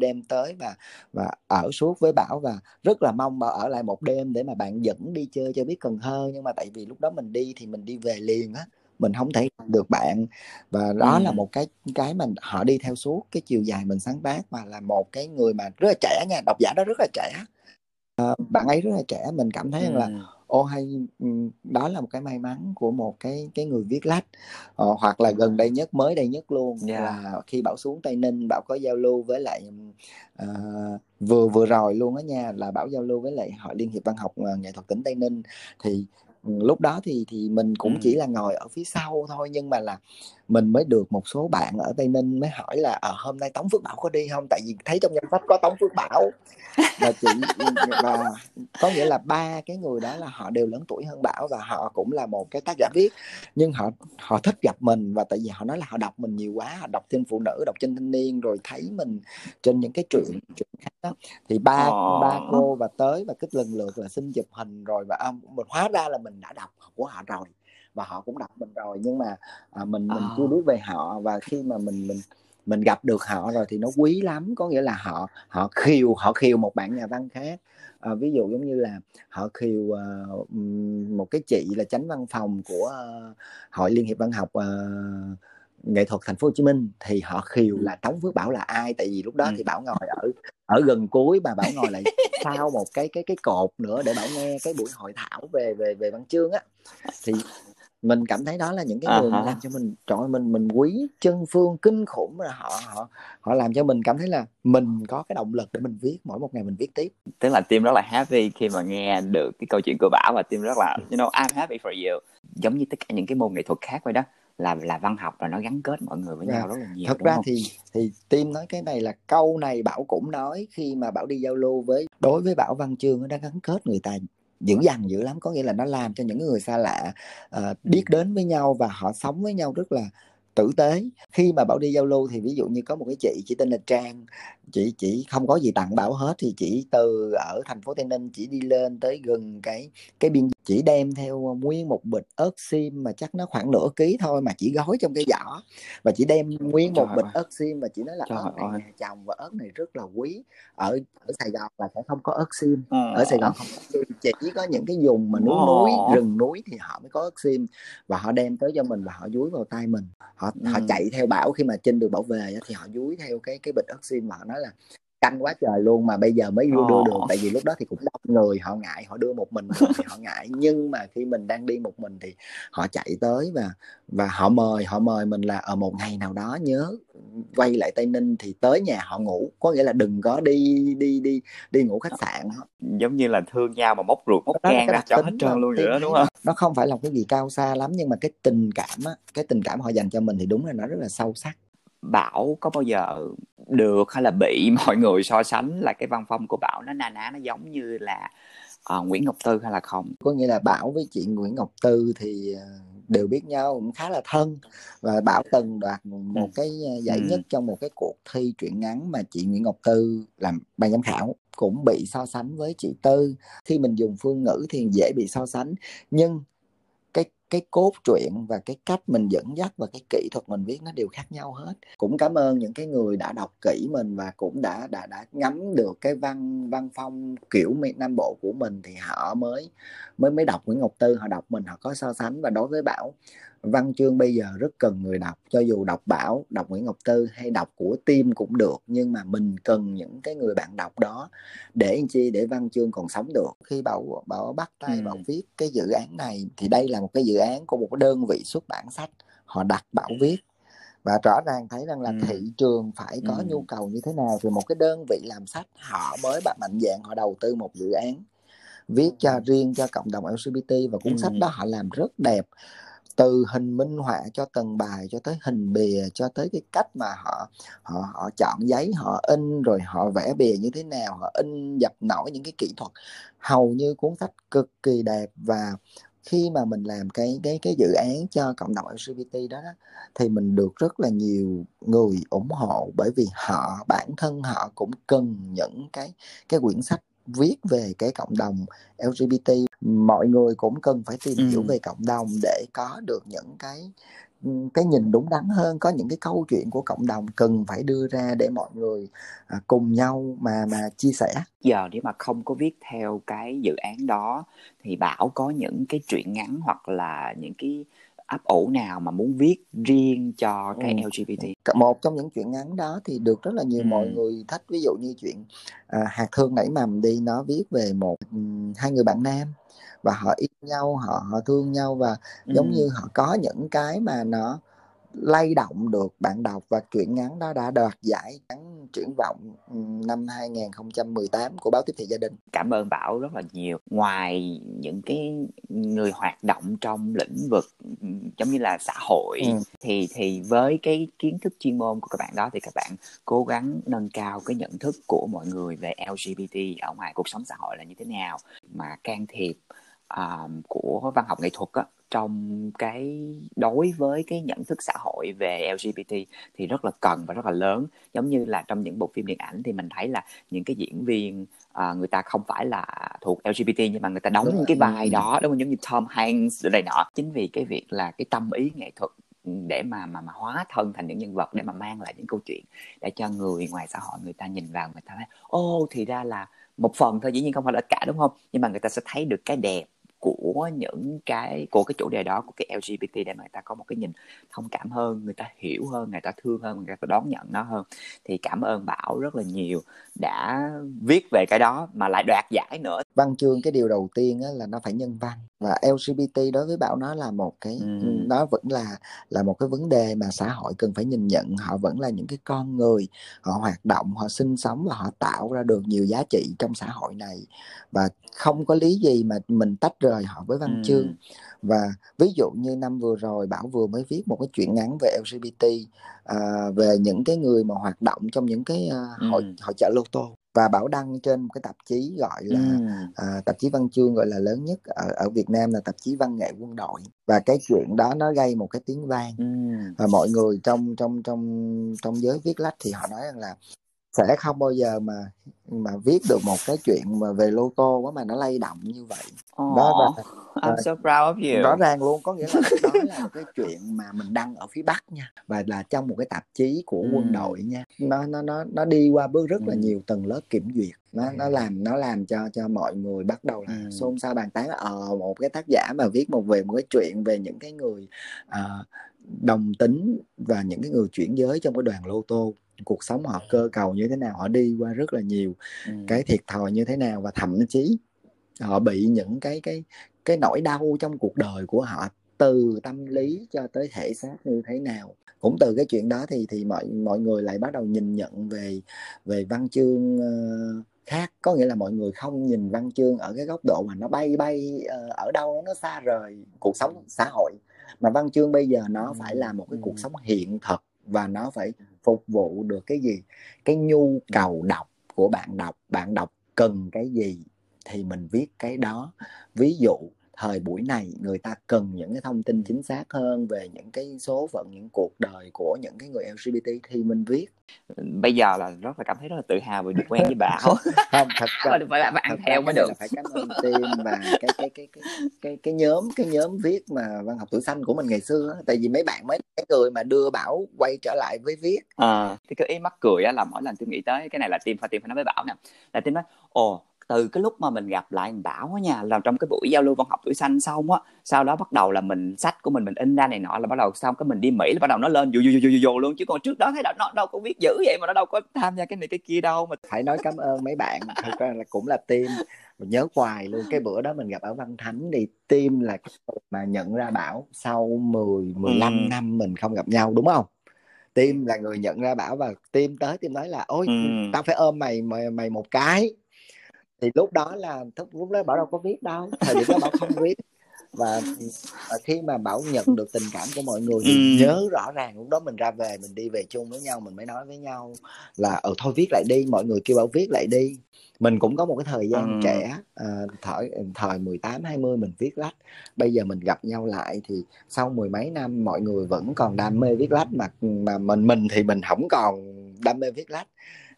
đem tới và và ở suốt với Bảo. Và rất là mong Bảo ở lại một đêm để mà bạn dẫn đi chơi cho biết Cần Thơ. Nhưng mà tại vì lúc đó mình đi thì mình đi về liền á mình không thể được bạn và đó ừ. là một cái cái mà họ đi theo suốt cái chiều dài mình sáng tác mà là một cái người mà rất là trẻ nha độc giả đó rất là trẻ à, bạn ấy rất là trẻ mình cảm thấy ừ. là ô hay đó là một cái may mắn của một cái cái người viết lách ờ, hoặc là gần đây nhất mới đây nhất luôn yeah. là khi bảo xuống tây ninh bảo có giao lưu với lại uh, vừa vừa rồi luôn á nha là bảo giao lưu với lại hội liên hiệp văn học uh, nghệ thuật tỉnh tây ninh thì lúc đó thì thì mình cũng chỉ là ngồi ở phía sau thôi nhưng mà là mình mới được một số bạn ở tây ninh mới hỏi là à, hôm nay tống phước bảo có đi không? Tại vì thấy trong danh sách có tống phước bảo. Và chị và có nghĩa là ba cái người đó là họ đều lớn tuổi hơn bảo và họ cũng là một cái tác giả viết. Nhưng họ họ thích gặp mình và tại vì họ nói là họ đọc mình nhiều quá họ đọc trên phụ nữ đọc trên thanh niên rồi thấy mình trên những cái truyện truyện khác đó. Thì ba oh. ba cô và tới và cứ lần lượt là xin chụp hình rồi và um, mình hóa ra là mình đã đọc của họ rồi và họ cũng đọc mình rồi. Nhưng mà à, mình mình à. chưa biết về họ và khi mà mình mình mình gặp được họ rồi thì nó quý lắm. Có nghĩa là họ họ khiêu họ khiêu một bạn nhà văn khác. À, ví dụ giống như là họ khiêu uh, một cái chị là tránh văn phòng của uh, hội liên hiệp văn học uh, nghệ thuật thành phố Hồ Chí Minh thì họ khiều là Tống Phước Bảo là ai? Tại vì lúc đó ừ. thì Bảo ngồi ở ở gần cuối mà Bảo ngồi lại sau một cái cái cái cột nữa để Bảo nghe cái buổi hội thảo về về về văn chương á. Thì mình cảm thấy đó là những cái người uh-huh. làm cho mình trời mình mình quý chân phương kinh khủng là họ họ họ làm cho mình cảm thấy là mình có cái động lực để mình viết mỗi một ngày mình viết tiếp tức là tim rất là happy khi mà nghe được cái câu chuyện của bảo và tim rất là you know I'm happy for you giống như tất cả những cái môn nghệ thuật khác vậy đó là là văn học và nó gắn kết mọi người với Dạ. nhau rất là nhiều thật ra không? thì thì tim nói cái này là câu này bảo cũng nói khi mà bảo đi giao lưu với đối với bảo văn chương nó đã gắn kết người ta dữ dằn dữ lắm có nghĩa là nó làm cho những người xa lạ uh, biết đến với nhau và họ sống với nhau rất là tử tế. Khi mà bảo đi giao lưu thì ví dụ như có một cái chị chị tên là trang chị chỉ không có gì tặng bảo hết thì chỉ từ ở thành phố tây ninh chỉ đi lên tới gần cái cái biên chỉ đem theo nguyên một bịch ớt xiêm mà chắc nó khoảng nửa ký thôi mà chỉ gói trong cái giỏ. Và chỉ đem nguyên một Trời bịch ơi. ớt xiêm và chỉ nói là Trời ớt này ơi. nhà chồng và ớt này rất là quý. Ở ở Sài Gòn là sẽ không có ớt xiêm. Ờ. ở Sài Gòn không có chỉ có những cái vùng mà núi núi rừng núi thì họ mới có ớt xiêm. Và họ đem tới cho mình và họ dúi vào tay mình họ họ Ừ. chạy theo bảo khi mà trên đường bảo về thì họ dúi theo cái cái bịch xiêm mà họ nói là canh quá trời luôn mà bây giờ mới đưa, đưa được Ồ. tại vì lúc đó thì cũng đông người họ ngại họ đưa một mình thì họ ngại. Nhưng mà khi mình đang đi một mình thì họ chạy tới và và họ mời họ mời mình là ở một ngày nào đó nhớ quay lại tây ninh thì tới nhà họ ngủ. Có nghĩa là đừng có đi đi đi đi ngủ khách sạn giống như là thương nhau mà móc ruột móc gan ra cho hết trơn luôn vậy Tiên đó thấy đúng không? nó không phải là cái gì cao xa lắm nhưng mà cái tình cảm á cái tình cảm họ dành cho mình thì đúng là nó rất là sâu sắc Bảo có bao giờ được hay là bị mọi người so sánh là cái văn phong của Bảo nó na ná nó giống như là ờ, Nguyễn Ngọc Tư hay là không? có nghĩa là Bảo với chị Nguyễn Ngọc Tư thì ờ, đều biết nhau cũng khá là thân và Bảo từng đoạt một cái ờ, giải Ừ. nhất trong một cái cuộc thi truyện ngắn mà chị Nguyễn Ngọc Tư làm ban giám khảo cũng bị so sánh với chị Tư khi mình dùng phương ngữ thì dễ bị so sánh nhưng cái cốt truyện và cái cách mình dẫn dắt và cái kỹ thuật mình viết nó đều khác nhau hết. Cũng cảm ơn những cái người đã đọc kỹ mình và cũng đã đã đã ngắm được cái văn văn phong kiểu miền Nam Bộ của mình thì họ mới mới mới đọc Nguyễn Ngọc Tư. Họ đọc mình, họ có so sánh. Và đối với Bảo văn chương bây giờ rất cần người đọc cho dù đọc Bảo đọc Nguyễn Ngọc Tư hay đọc của Tim cũng được nhưng mà mình cần những cái người bạn đọc đó để làm chi để văn chương còn sống được khi bảo bảo bắt tay Ừ. bảo viết cái dự án này thì đây là một cái dự án của một cái đơn vị xuất bản sách họ đặt bảo viết và rõ ràng thấy rằng là Ừ. thị trường phải có Ừ. nhu cầu như thế nào thì một cái đơn vị làm sách họ mới mạnh dạng họ đầu tư một dự án viết cho riêng cho cộng đồng LGBT và cuốn Ừ. sách đó họ làm rất đẹp từ hình minh họa cho từng bài cho tới hình bìa cho tới cái cách mà họ họ họ chọn giấy họ in rồi họ vẽ bìa như thế nào họ in dập nổi những cái kỹ thuật hầu như cuốn sách cực kỳ đẹp. Và khi mà mình làm cái cái cái dự án cho cộng đồng LGBT đó, đó thì mình được rất là nhiều người ủng hộ bởi vì họ bản thân họ cũng cần những cái cái quyển sách viết về cái cộng đồng LGBT mọi người cũng cần phải tìm Ừ. hiểu về cộng đồng để có được những cái cái nhìn đúng đắn hơn có những cái câu chuyện của cộng đồng cần phải đưa ra để mọi người à, cùng nhau mà mà chia sẻ Giờ nếu mà không có viết theo cái dự án đó thì Bảo có những cái truyện ngắn hoặc là những cái ấp ủ nào mà muốn viết riêng cho cái Ừ. LGBT? Một trong những chuyện ngắn đó thì được rất là nhiều Ừ. mọi người thích ví dụ như chuyện à, hạt thương nảy mầm đi nó viết về một ừm, hai người bạn nam và họ yêu nhau họ họ thương nhau và giống Ừ. như họ có những cái mà nó lay động được bạn đọc và truyện ngắn đó đã đoạt giải ngắn triển vọng năm 2018 của báo tiếp thị gia đình Cảm ơn Bảo rất là nhiều. Ngoài những cái người hoạt động trong lĩnh vực giống như là xã hội Ừ. thì thì với cái kiến thức chuyên môn của các bạn đó thì các bạn cố gắng nâng cao cái nhận thức của mọi người về LGBT ở ngoài cuộc sống xã hội là như thế nào mà can thiệp à, của văn học nghệ thuật á, trong cái đối với cái nhận thức xã hội về LGBT thì rất là cần và rất là lớn. Giống như là trong những bộ phim điện ảnh thì mình thấy là những cái diễn viên à, người ta không phải là thuộc LGBT nhưng mà người ta đóng Đúng những cái vai đó đúng không? Giống như Tom Hanks này nọ. Chính vì cái việc là cái tâm ý nghệ thuật để mà mà mà hóa thân thành những nhân vật để mà mang lại những câu chuyện để cho người ngoài xã hội người ta nhìn vào người ta thấy ô thì ra là một phần thôi dĩ nhiên không phải là cả đúng không? Nhưng mà người ta sẽ thấy được cái đẹp của những cái của cái chủ đề đó của cái LGBT để mà người ta có một cái nhìn thông cảm hơn người ta hiểu hơn người ta thương hơn người ta đón nhận nó hơn. Thì cảm ơn Bảo rất là nhiều đã viết về cái đó mà lại đoạt giải nữa. Văn chương cái điều đầu tiên á, là nó phải nhân văn và LGBT đối với Bảo nó là một cái Ừm. nó vẫn là là một cái vấn đề mà xã hội cần phải nhìn nhận. Họ vẫn là những cái con người họ hoạt động họ sinh sống và họ tạo ra được nhiều giá trị trong xã hội này. Và không có lý gì mà mình tách rời họ với văn chương Ừm. và ví dụ như năm vừa rồi Bảo vừa mới viết một cái truyện ngắn về LGBT à, về những cái người mà hoạt động trong những cái à, hội Ừm. hội chợ lô tô và Bảo đăng trên một cái tạp chí gọi là Ừm. à, tạp chí văn chương gọi là lớn nhất ở ở Việt Nam là tạp chí văn nghệ quân đội và cái chuyện đó nó gây một cái tiếng vang Ừm. và mọi người trong trong trong trong giới viết lách thì họ nói rằng là sẽ không bao giờ mà mà viết được một cái chuyện mà về lô tô quá mà nó lay động như vậy đó Aw, và I'm so proud of rõ you. ràng luôn có nghĩa là đó là một cái chuyện mà mình đăng ở phía Bắc nha và là trong một cái tạp chí của quân Ừm. đội nha nó nó nó nó đi qua bước rất là Ừm. nhiều tầng lớp kiểm duyệt nó nó làm nó làm cho cho mọi người bắt đầu là Ừm. xôn xao bàn tán là ờ một cái tác giả mà viết một về một cái chuyện về những cái người à, đồng tính và những cái người chuyển giới trong cái đoàn lô tô cuộc sống họ cơ cầu như thế nào họ đi qua rất là nhiều Ừm. cái thiệt thòi như thế nào và thậm chí họ bị những cái cái cái nỗi đau trong cuộc đời của họ từ tâm lý cho tới thể xác như thế nào. Cũng từ cái chuyện đó thì thì mọi mọi người lại bắt đầu nhìn nhận về về văn chương ờ, khác. Có nghĩa là mọi người không nhìn văn chương ở cái góc độ mà nó bay bay ờ, ở đâu nó xa rời cuộc sống xã hội. Mà văn chương bây giờ nó phải là một cái cuộc sống hiện thực và nó phải phục vụ được cái gì? Cái nhu cầu đọc của bạn đọc. Bạn đọc cần cái gì thì mình viết cái đó ví dụ thời buổi này người ta cần những cái thông tin chính xác hơn về những cái số phận những cuộc đời của những cái người LGBT thì mình viết Bây giờ là rất là cảm thấy rất là tự hào vì được quen với Bảo. không thật ra phải bạn thật theo mới được. phải cảm ơn team và cái cái cái cái cái cái nhóm cái nhóm viết mà văn học tuổi xanh của mình ngày xưa tại vì mấy bạn mấy cái người mà đưa bảo quay trở lại với viết Ờ, thì cái ý mắc cười á là mỗi lần tôi nghĩ tới cái này là team phải team phải nói với Bảo nè. Là team nói, ồ từ cái lúc mà mình gặp lại thằng Bảo á nha là trong cái buổi giao lưu văn học tuổi xanh xong á sau đó bắt đầu là mình sách của mình mình in ra này nọ là bắt đầu xong cái mình đi Mỹ là bắt đầu nó lên dù dù dù dù dù luôn. Chứ còn trước đó thấy nó, nó đâu có biết dữ vậy mà nó đâu có tham gia cái này cái kia đâu mà phải nói cảm ơn mấy bạn thật ra là cũng là team. Mình nhớ hoài luôn cái bữa đó mình gặp ở văn thánh thì team là cái mà nhận ra bảo sau 10 15 Ừ. năm mình không gặp nhau đúng không? Team là người nhận ra bảo và team tới team nói là ôi Ừ. tao phải ôm mày mày mày một cái thì lúc đó là lúc đó bảo đâu có viết đâu thời điểm đó bảo không viết và, và khi mà bảo nhận được tình cảm của mọi người thì Ừ. nhớ rõ ràng lúc đó mình ra về mình đi về chung với nhau mình mới nói với nhau là ờ thôi viết lại đi mọi người kêu bảo viết lại đi mình cũng có một cái thời gian Ừ. trẻ à, thời thời 18 20 mình viết lách bây giờ mình gặp nhau lại thì sau mười mấy năm mọi người vẫn còn đam mê viết lách mà mà mình mình thì mình không còn đam mê viết lách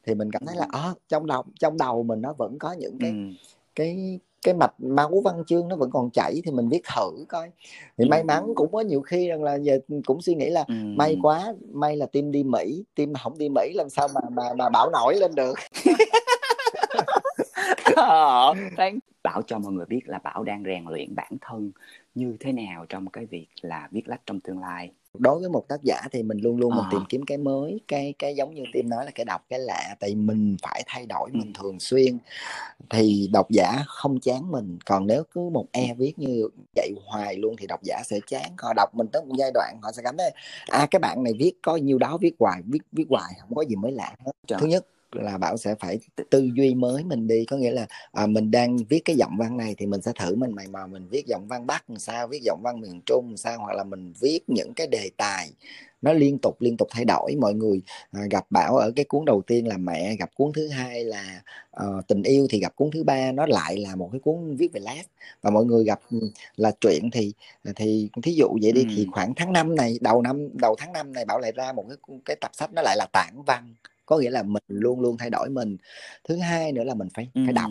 thì mình cảm thấy là ờ trong đầu trong đầu mình nó vẫn có những Ừ. cái cái cái mạch máu văn chương nó vẫn còn chảy thì mình viết thử coi thì may mắn cũng có nhiều khi rằng là giờ cũng suy nghĩ là Ừ. may quá may là team đi Mỹ mà không đi Mỹ làm sao mà mà mà bảo nổi lên được Ờ, Bảo cho mọi người biết là Bảo đang rèn luyện bản thân như thế nào trong cái việc là viết lách trong tương lai. đối với một tác giả thì mình luôn luôn mình Ờ. tìm kiếm cái mới cái cái giống như team nói là cái đọc cái lạ tại vì mình phải thay đổi Ừ. mình thường xuyên thì độc giả không chán mình còn nếu cứ một e viết như vậy hoài luôn thì độc giả sẽ chán họ đọc mình tới một giai đoạn họ sẽ cảm thấy à cái bạn này viết có nhiêu đó viết hoài viết viết hoài không có gì mới lạ hết Trời. thứ nhất là bảo sẽ phải tư duy mới mình đi. Có nghĩa là à, mình đang viết cái giọng văn này thì mình sẽ thử mình mày mò mình viết giọng văn bắc làm sao viết giọng văn miền trung làm sao hoặc là mình viết những cái đề tài nó liên tục liên tục thay đổi. Mọi người à, gặp bảo ở cái cuốn đầu tiên là mẹ gặp cuốn thứ hai là ờ, tình yêu thì gặp cuốn thứ ba nó lại là một cái cuốn viết về lát. Và mọi người gặp ừ, là truyện thì thì thí dụ vậy đi Ừ. thì khoảng tháng 5 này đầu năm đầu tháng 5 này bảo lại ra một cái cái tập sách nó lại là tản văn có nghĩa là mình luôn luôn thay đổi mình. Thứ hai nữa là mình phải Ừ. phải đọc.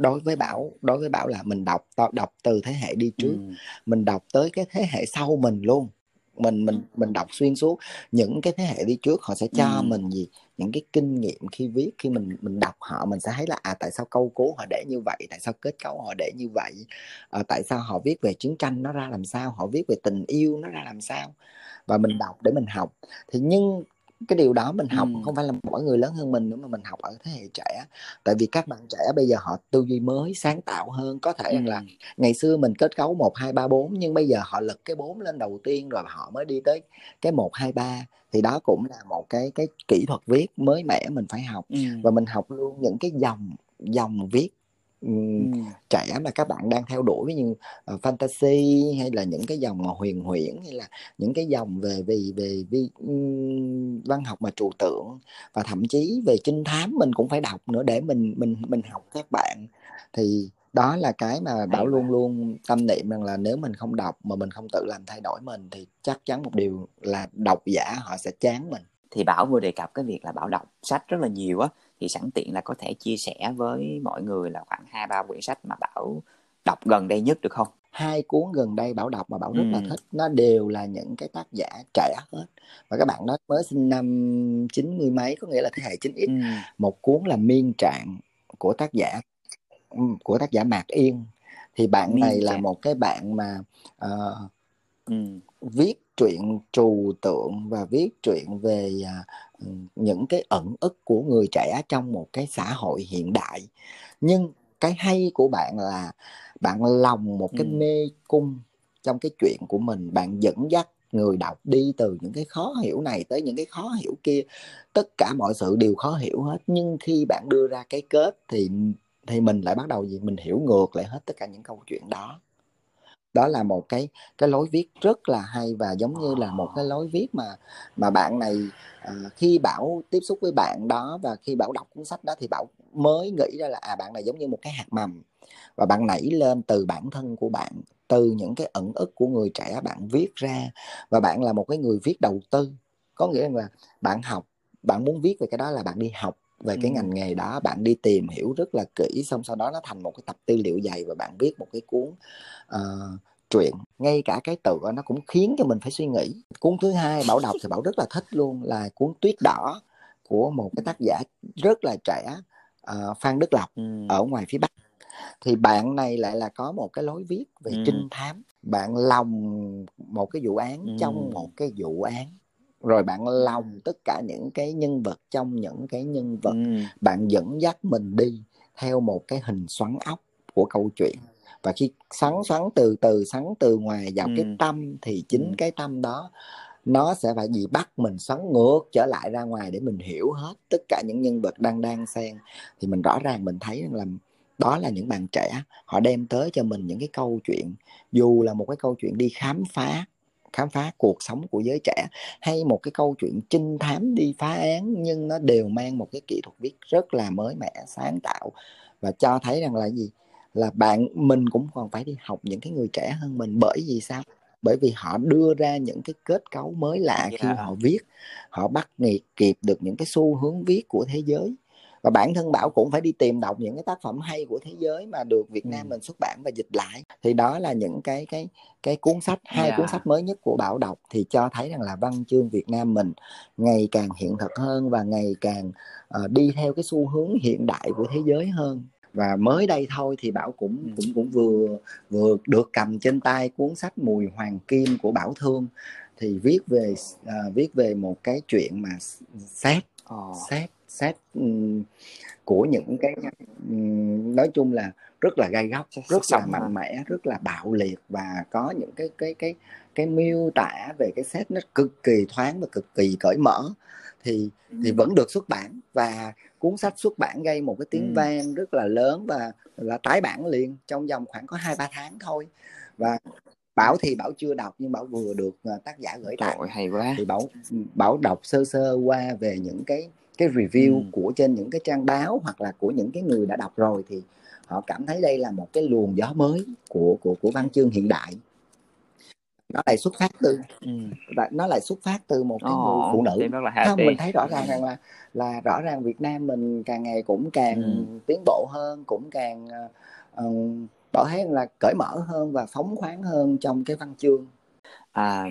Đối với bảo đối với bảo là mình đọc to- đọc từ thế hệ đi trước. Ừ. mình đọc tới cái thế hệ sau mình luôn. Mình mình mình đọc xuyên suốt. Những cái thế hệ đi trước họ sẽ cho Ừ. mình gì? Những cái kinh nghiệm khi viết khi mình mình đọc họ mình sẽ thấy là à tại sao câu cú họ để như vậy? Tại sao kết cấu họ để như vậy? À, tại sao họ viết về chiến tranh nó ra làm sao? Họ viết về tình yêu nó ra làm sao? Và mình đọc để mình học. Thì nhưng cái điều đó mình học Ừm. không phải là mỗi người lớn hơn mình nữa mà mình học ở thế hệ trẻ tại vì các bạn trẻ bây giờ họ tư duy mới sáng tạo hơn có thể là Ừm. ngày xưa mình kết cấu một hai ba bốn nhưng bây giờ họ lật cái bốn lên đầu tiên rồi họ mới đi tới cái một hai ba thì đó cũng là một cái cái kỹ thuật viết mới mẻ mình phải học Ừm. và mình học luôn những cái dòng dòng viết trẻ mà các bạn đang theo đuổi ví như uh, fantasy hay là những cái dòng mà huyền huyễn hay là những cái dòng về về về ừm, văn học mà trừu tượng và thậm chí về trinh thám mình cũng phải đọc nữa để mình mình mình học các bạn. Thì đó là cái mà bảo luôn luôn tâm niệm rằng là nếu mình không đọc mà mình không tự làm thay đổi mình thì chắc chắn một điều là độc giả họ sẽ chán mình. Thì Bảo vừa đề cập cái việc là Bảo đọc sách rất là nhiều á, thì sẵn tiện là có thể chia sẻ với mọi người là khoảng 2-3 quyển sách mà Bảo đọc gần đây nhất được không? hai cuốn gần đây Bảo đọc mà Bảo rất là Ừm. thích nó đều là những cái tác giả trẻ hết và các bạn đó mới sinh năm chín mươi mấy có nghĩa là thế hệ 9X Ừm. một cuốn là Miên Trạng của tác giả ừm, của tác giả Mạc Yên thì bạn Miên này là Trạng. một cái bạn mà ờ, Ừm. viết truyện trừu tượng và viết truyện về à, những cái ẩn ức của người trẻ trong một cái xã hội hiện đại. Nhưng cái hay của bạn là bạn lòng một cái Ừm. mê cung trong cái chuyện của mình. Bạn dẫn dắt người đọc đi từ những cái khó hiểu này tới những cái khó hiểu kia. Tất cả mọi sự đều khó hiểu hết. Nhưng khi bạn đưa ra cái kết thì thì mình lại bắt đầu gì? Mình hiểu ngược lại hết tất cả những câu chuyện đó đó là một cái cái lối viết rất là hay và giống như là một cái lối viết mà mà bạn này à, khi bảo tiếp xúc với bạn đó và khi bảo đọc cuốn sách đó thì bảo mới nghĩ ra là à bạn này giống như một cái hạt mầm. Và bạn nảy lên từ bản thân của bạn từ những cái ẩn ức của người trẻ bạn viết ra. Và bạn là một cái người viết đầu tư. Có nghĩa là bạn học bạn muốn viết về cái đó là bạn đi học về cái Ừm. ngành nghề đó bạn đi tìm hiểu rất là kỹ xong sau đó nó thành một cái tập tư liệu dày và bạn viết một cái cuốn ờ, truyện ngay cả cái tựa nó cũng khiến cho mình phải suy nghĩ cuốn thứ hai bảo đọc thì bảo rất là thích luôn là cuốn tuyết đỏ của một cái tác giả rất là trẻ ờ, phan đức lộc Ừm. ở ngoài phía bắc thì bạn này lại là có một cái lối viết về Ừm. trinh thám bạn lòng một cái vụ án Ừm. trong một cái vụ án rồi bạn lòng tất cả những cái nhân vật trong những cái nhân vật Ừm. bạn dẫn dắt mình đi theo một cái hình xoắn ốc của câu chuyện và khi xoắn xoắn từ từ xoắn từ ngoài vào cái Ừm. tâm thì chính Ừm. cái tâm đó nó sẽ phải gì bắt mình xoắn ngược trở lại ra ngoài để mình hiểu hết tất cả những nhân vật đang đang xen thì mình rõ ràng mình thấy rằng là đó là những bạn trẻ họ đem tới cho mình những cái câu chuyện dù là một cái câu chuyện đi khám phá khám phá cuộc sống của giới trẻ hay một cái câu chuyện trinh thám đi phá án nhưng nó đều mang một cái kỹ thuật viết rất là mới mẻ sáng tạo. Và cho thấy rằng là gì? Là bạn mình cũng còn phải đi học những cái người trẻ hơn mình. Bởi vì sao? Bởi vì họ đưa ra những cái kết cấu mới lạ khi họ viết. Họ bắt nhịp kịp được những cái xu hướng viết của thế giới và bản thân bảo cũng phải đi tìm đọc những cái tác phẩm hay của thế giới mà được Việt Nam mình xuất bản và dịch lại. Thì đó là những cái cái cái cuốn sách hai cuốn Yeah. sách mới nhất của bảo đọc thì cho thấy rằng là văn chương Việt Nam mình ngày càng hiện thực hơn và ngày càng ờ, đi theo cái xu hướng hiện đại của thế giới hơn. Và mới đây thôi thì bảo cũng cũng cũng vừa vừa được cầm trên tay cuốn sách mùi hoàng kim của bảo thương. Thì viết về à, viết về một cái chuyện mà xét xét xét ừm, của những cái ừm, nói chung là rất là gai góc Xét- rất xét là mạnh mẽ rất là bạo liệt và có những cái cái cái cái miêu tả về cái set nó cực kỳ thoáng và cực kỳ cởi mở thì thì Ừm. vẫn được xuất bản và cuốn sách xuất bản gây một cái tiếng Ừm. vang rất là lớn và là tái bản liền trong vòng khoảng có hai ba tháng thôi và bảo thì bảo chưa đọc nhưng bảo vừa được à, tác giả gửi tặng hay quá. thì bảo bảo đọc sơ sơ qua về những cái cái review Ừm. của trên những cái trang báo hoặc là của những cái người đã đọc rồi thì họ cảm thấy đây là một cái luồng gió mới của của của văn chương hiện đại. Nó lại xuất phát từ và nó lại xuất phát từ một cái người Ồ, phụ nữ. không mình thấy rõ ràng rằng là là rõ ràng Việt Nam mình càng ngày cũng càng Ừm. tiến bộ hơn cũng càng uh, bảo thấy là cởi mở hơn và phóng khoáng hơn trong cái văn chương. À,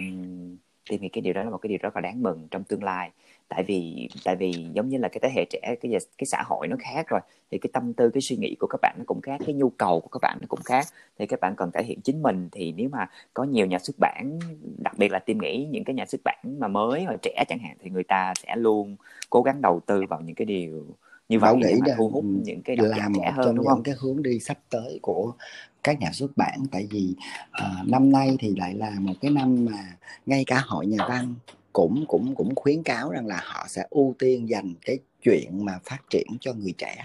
nghĩ cái điều đó là một cái điều rất là đáng mừng trong tương lai tại vì tại vì giống như là cái thế hệ trẻ cái cái xã hội nó khác rồi thì cái tâm tư cái suy nghĩ của các bạn nó cũng khác cái nhu cầu của các bạn nó cũng khác thì các bạn cần thể hiện chính mình thì nếu mà có nhiều nhà xuất bản đặc biệt là tim nghĩ những cái nhà xuất bản mà mới hoặc trẻ chẳng hạn thì người ta sẽ luôn cố gắng đầu tư vào những cái điều như vậy nghĩ để thu hút những cái độc giả trẻ hơn trong đúng những không? cái hướng đi sắp tới của các nhà xuất bản tại vì uh, năm nay thì lại là một cái năm mà ngay cả hội nhà văn cũng cũng cũng khuyến cáo rằng là họ sẽ ưu tiên dành cái chuyện mà phát triển cho người trẻ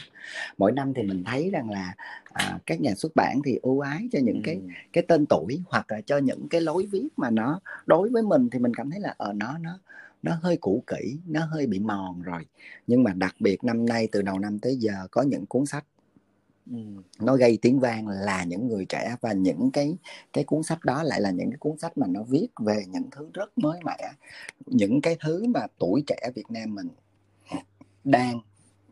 mỗi năm thì mình thấy rằng là à, các nhà xuất bản thì ưu ái cho những ừ. cái cái tên tuổi hoặc là cho những cái lối viết mà nó đối với mình thì mình cảm thấy là ở ờ, nó nó nó hơi cũ kỹ nó hơi bị mòn rồi nhưng mà đặc biệt năm nay từ đầu năm tới giờ có những cuốn sách ừ. nó gây tiếng vang là những người trẻ và những cái cái cuốn sách đó lại là những cái cuốn sách mà nó viết về những thứ rất mới mẻ những cái thứ mà tuổi trẻ Việt Nam mình đang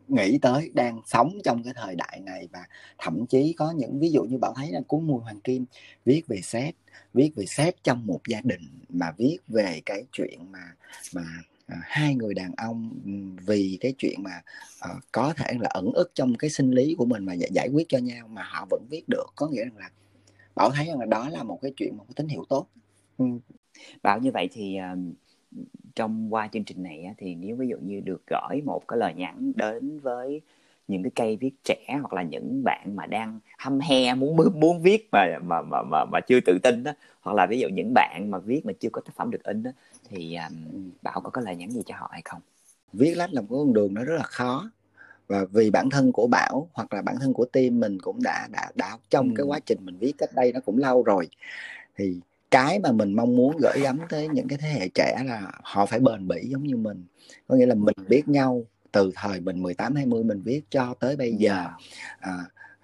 nghĩ tới, đang sống trong cái thời đại này và thậm chí có những, ví dụ như bạn thấy là cuốn mùi hoàng kim, viết về sếp, viết về sếp trong một gia đình mà viết về cái chuyện mà mà À, hai người đàn ông vì cái chuyện mà uh, có thể là ẩn ức trong cái sinh lý của mình mà giải quyết cho nhau mà họ vẫn viết được có nghĩa rằng là bảo thấy rằng là đó là một cái chuyện một cái tín hiệu tốt ừ. bảo như vậy thì uh, trong qua chương trình này thì nếu ví dụ như được gửi một cái lời nhắn đến với những cái cây viết trẻ hoặc là những bạn mà đang hâm he muốn muốn viết mà mà mà mà, mà chưa tự tin đó hoặc là ví dụ những bạn mà viết mà chưa có tác phẩm được in đó thì um, bảo có cái lời nhắn gì cho họ hay không? Viết lách là một con đường nó rất là khó. Và vì bản thân của bảo hoặc là bản thân của team mình cũng đã đã đã trong ừ. cái quá trình mình viết cách đây nó cũng lâu rồi thì cái mà mình mong muốn gửi gắm tới những cái thế hệ trẻ là họ phải bền bỉ giống như mình. Có nghĩa là mình biết nhau từ thời mình 18 20 mình viết cho tới bây giờ. À,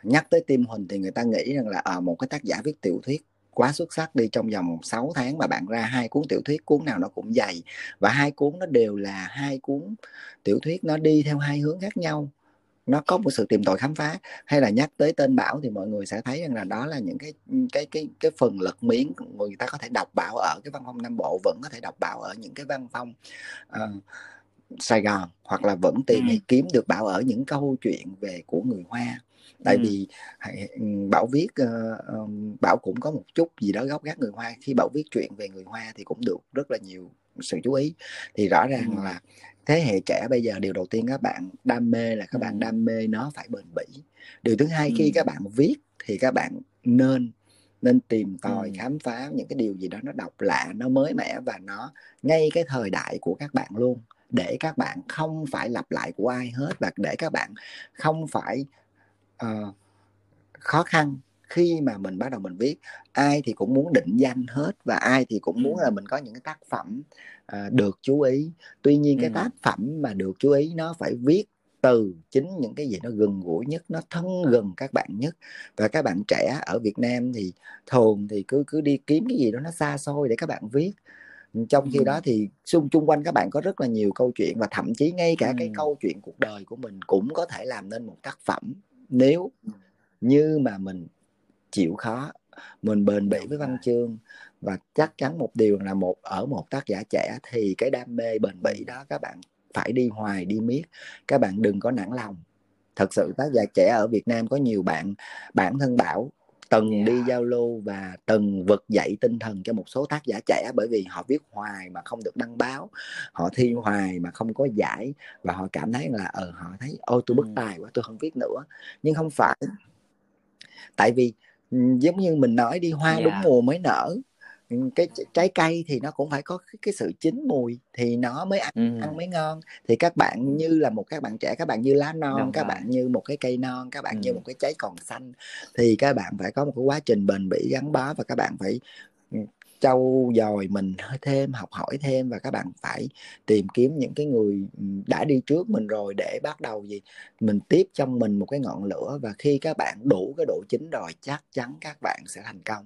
nhắc tới Tim Huỳnh thì người ta nghĩ rằng là ở à, một cái tác giả viết tiểu thuyết quá xuất sắc đi trong vòng 6 tháng mà bạn ra hai cuốn tiểu thuyết cuốn nào nó cũng dày. Và hai cuốn nó đều là hai cuốn tiểu thuyết nó đi theo hai hướng khác nhau. Nó có một sự tìm tòi khám phá. Hay là nhắc tới tên bảo thì mọi người sẽ thấy rằng là đó là những cái cái cái cái phần lật miếng người ta có thể đọc bảo ở cái văn phong nam bộ vẫn có thể đọc bảo ở những cái văn phong uh, Sài Gòn hoặc là vẫn tìm hay kiếm được bảo ở những câu chuyện về của người Hoa tại ừ. vì bảo viết uh, bảo cũng có một chút gì đó gốc gác người hoa. Khi bảo viết chuyện về người hoa thì cũng được rất là nhiều sự chú ý. Thì rõ ràng ừ. là thế hệ trẻ bây giờ điều đầu tiên các bạn đam mê là các bạn đam mê nó phải bền bỉ. Điều thứ hai khi các bạn viết thì các bạn nên nên tìm tòi khám phá những cái điều gì đó nó độc lạ nó mới mẻ và nó ngay cái thời đại của các bạn luôn. Để các bạn không phải lặp lại của ai hết và để các bạn không phải uh, khó khăn khi mà mình bắt đầu mình viết. Ai thì cũng muốn định danh hết và ai thì cũng muốn là mình có những cái tác phẩm uh, được chú ý. Tuy nhiên cái tác phẩm mà được chú ý nó phải viết từ chính những cái gì nó gần gũi nhất nó thân gần các bạn nhất. Và các bạn trẻ ở Việt Nam thì thường thì cứ cứ đi kiếm cái gì đó nó xa xôi để các bạn viết. Trong khi đó thì xung chung quanh các bạn có rất là nhiều câu chuyện và thậm chí ngay cả cái câu chuyện cuộc đời của mình cũng có thể làm nên một tác phẩm nếu như mà mình chịu khó mình bền bỉ với văn chương và chắc chắn một điều là một ở một tác giả trẻ thì cái đam mê bền bỉ đó các bạn phải đi hoài đi miết. Các bạn đừng có nản lòng. Thật sự tác giả trẻ ở Việt Nam có nhiều bạn bản thân bảo từng yeah. đi giao lưu và từng vực dậy tinh thần cho một số tác giả trẻ bởi vì họ viết hoài mà không được đăng báo họ thi hoài mà không có giải và họ cảm thấy là ờ họ thấy ôi tôi bất tài quá tôi không viết nữa nhưng không phải tại vì giống như mình nói đi hoa yeah. đúng mùa mới nở cái trái cây thì nó cũng phải có cái, cái sự chín mùi thì nó mới ăn ừ. ăn mới ngon thì các bạn như là một các bạn trẻ các bạn như lá non Đúng các rồi. bạn như một cái cây non các bạn ừ. như một cái trái còn xanh thì các bạn phải có một cái quá trình bền bỉ gắn bó và các bạn phải trau dồi mình thêm học hỏi thêm và các bạn phải tìm kiếm những cái người đã đi trước mình rồi để bắt đầu gì mình tiếp trong mình một cái ngọn lửa và khi các bạn đủ cái độ chín rồi chắc chắn các bạn sẽ thành công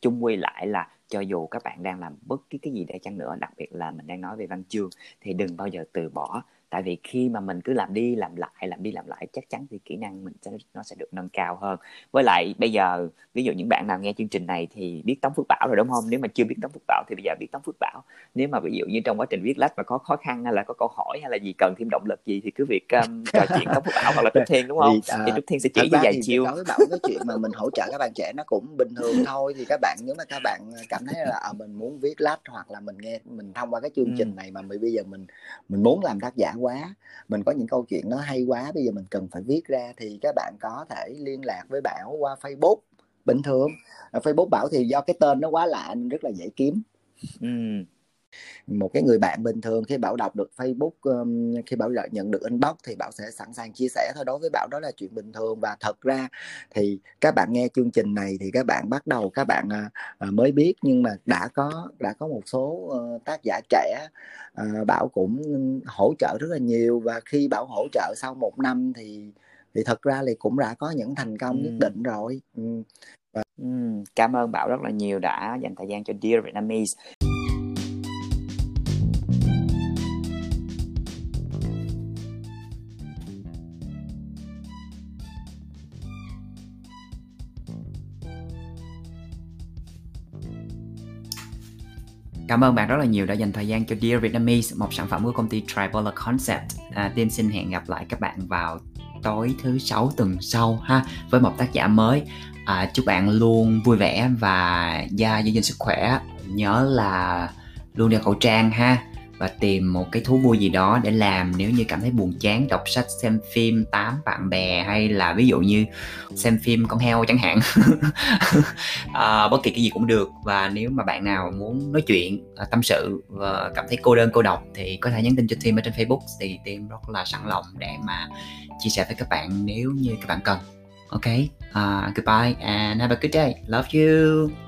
chung quy lại là cho dù các bạn đang làm bất cứ cái gì để chăng nữa, đặc biệt là mình đang nói về văn chương, thì đừng bao giờ từ bỏ tại vì khi mà mình cứ làm đi làm lại làm đi làm lại chắc chắn thì kỹ năng mình sẽ nó sẽ được nâng cao hơn. Với lại bây giờ ví dụ những bạn nào nghe chương trình này thì biết tống phước bảo rồi đúng không? Nếu mà chưa biết tống phước bảo thì bây giờ biết tống phước bảo. Nếu mà ví dụ như trong quá trình viết lách mà có khó khăn hay là có câu hỏi hay là gì cần thêm động lực gì thì cứ việc um, trò chuyện tống phước bảo hoặc là trúc thiên đúng không? thì, à, thì trúc thiên sẽ chỉ cho vài chiêu. với bảo cái chuyện mà mình hỗ trợ các bạn trẻ nó cũng bình thường thôi. Thì các bạn nếu mà các bạn cảm thấy là à, mình muốn viết lách hoặc là mình nghe mình thông qua cái chương ừ. trình này mà bây giờ mình mình muốn làm tác giả quá. Mình có những câu chuyện nó hay quá, bây giờ mình cần phải viết ra thì các bạn có thể liên lạc với bảo qua facebook. Bình thường, facebook bảo thì do cái tên nó quá lạ nên rất là dễ kiếm. Ừ một cái người bạn bình thường khi bảo đọc được Facebook khi bảo nhận được inbox thì bảo sẽ sẵn sàng chia sẻ thôi đối với bảo đó là chuyện bình thường và thật ra thì các bạn nghe chương trình này thì các bạn bắt đầu các bạn uh, mới biết nhưng mà đã có đã có một số uh, tác giả trẻ uh, bảo cũng hỗ trợ rất là nhiều và khi bảo hỗ trợ sau một năm thì thì thật ra thì cũng đã có những thành công ừ. nhất định rồi ừ. Và... Ừ. cảm ơn bảo rất là nhiều đã dành thời gian cho Dear Vietnamese Cảm ơn bạn rất là nhiều đã dành thời gian cho Dear Vietnamese, một sản phẩm của công ty Tripolar Concept. À, Tiên xin hẹn gặp lại các bạn vào tối thứ sáu tuần sau ha với một tác giả mới. À, chúc bạn luôn vui vẻ và gia giữ gìn sức khỏe. Nhớ là luôn đeo khẩu trang ha và tìm một cái thú vui gì đó để làm nếu như cảm thấy buồn chán đọc sách xem phim tám bạn bè hay là ví dụ như xem phim con heo chẳng hạn. À, bất kỳ cái gì cũng được và nếu mà bạn nào muốn nói chuyện à, tâm sự và cảm thấy cô đơn cô độc thì có thể nhắn tin cho team ở trên facebook thì team rất là sẵn lòng để mà chia sẻ với các bạn nếu như các bạn cần. Ok uh, goodbye and have a good day. Love you.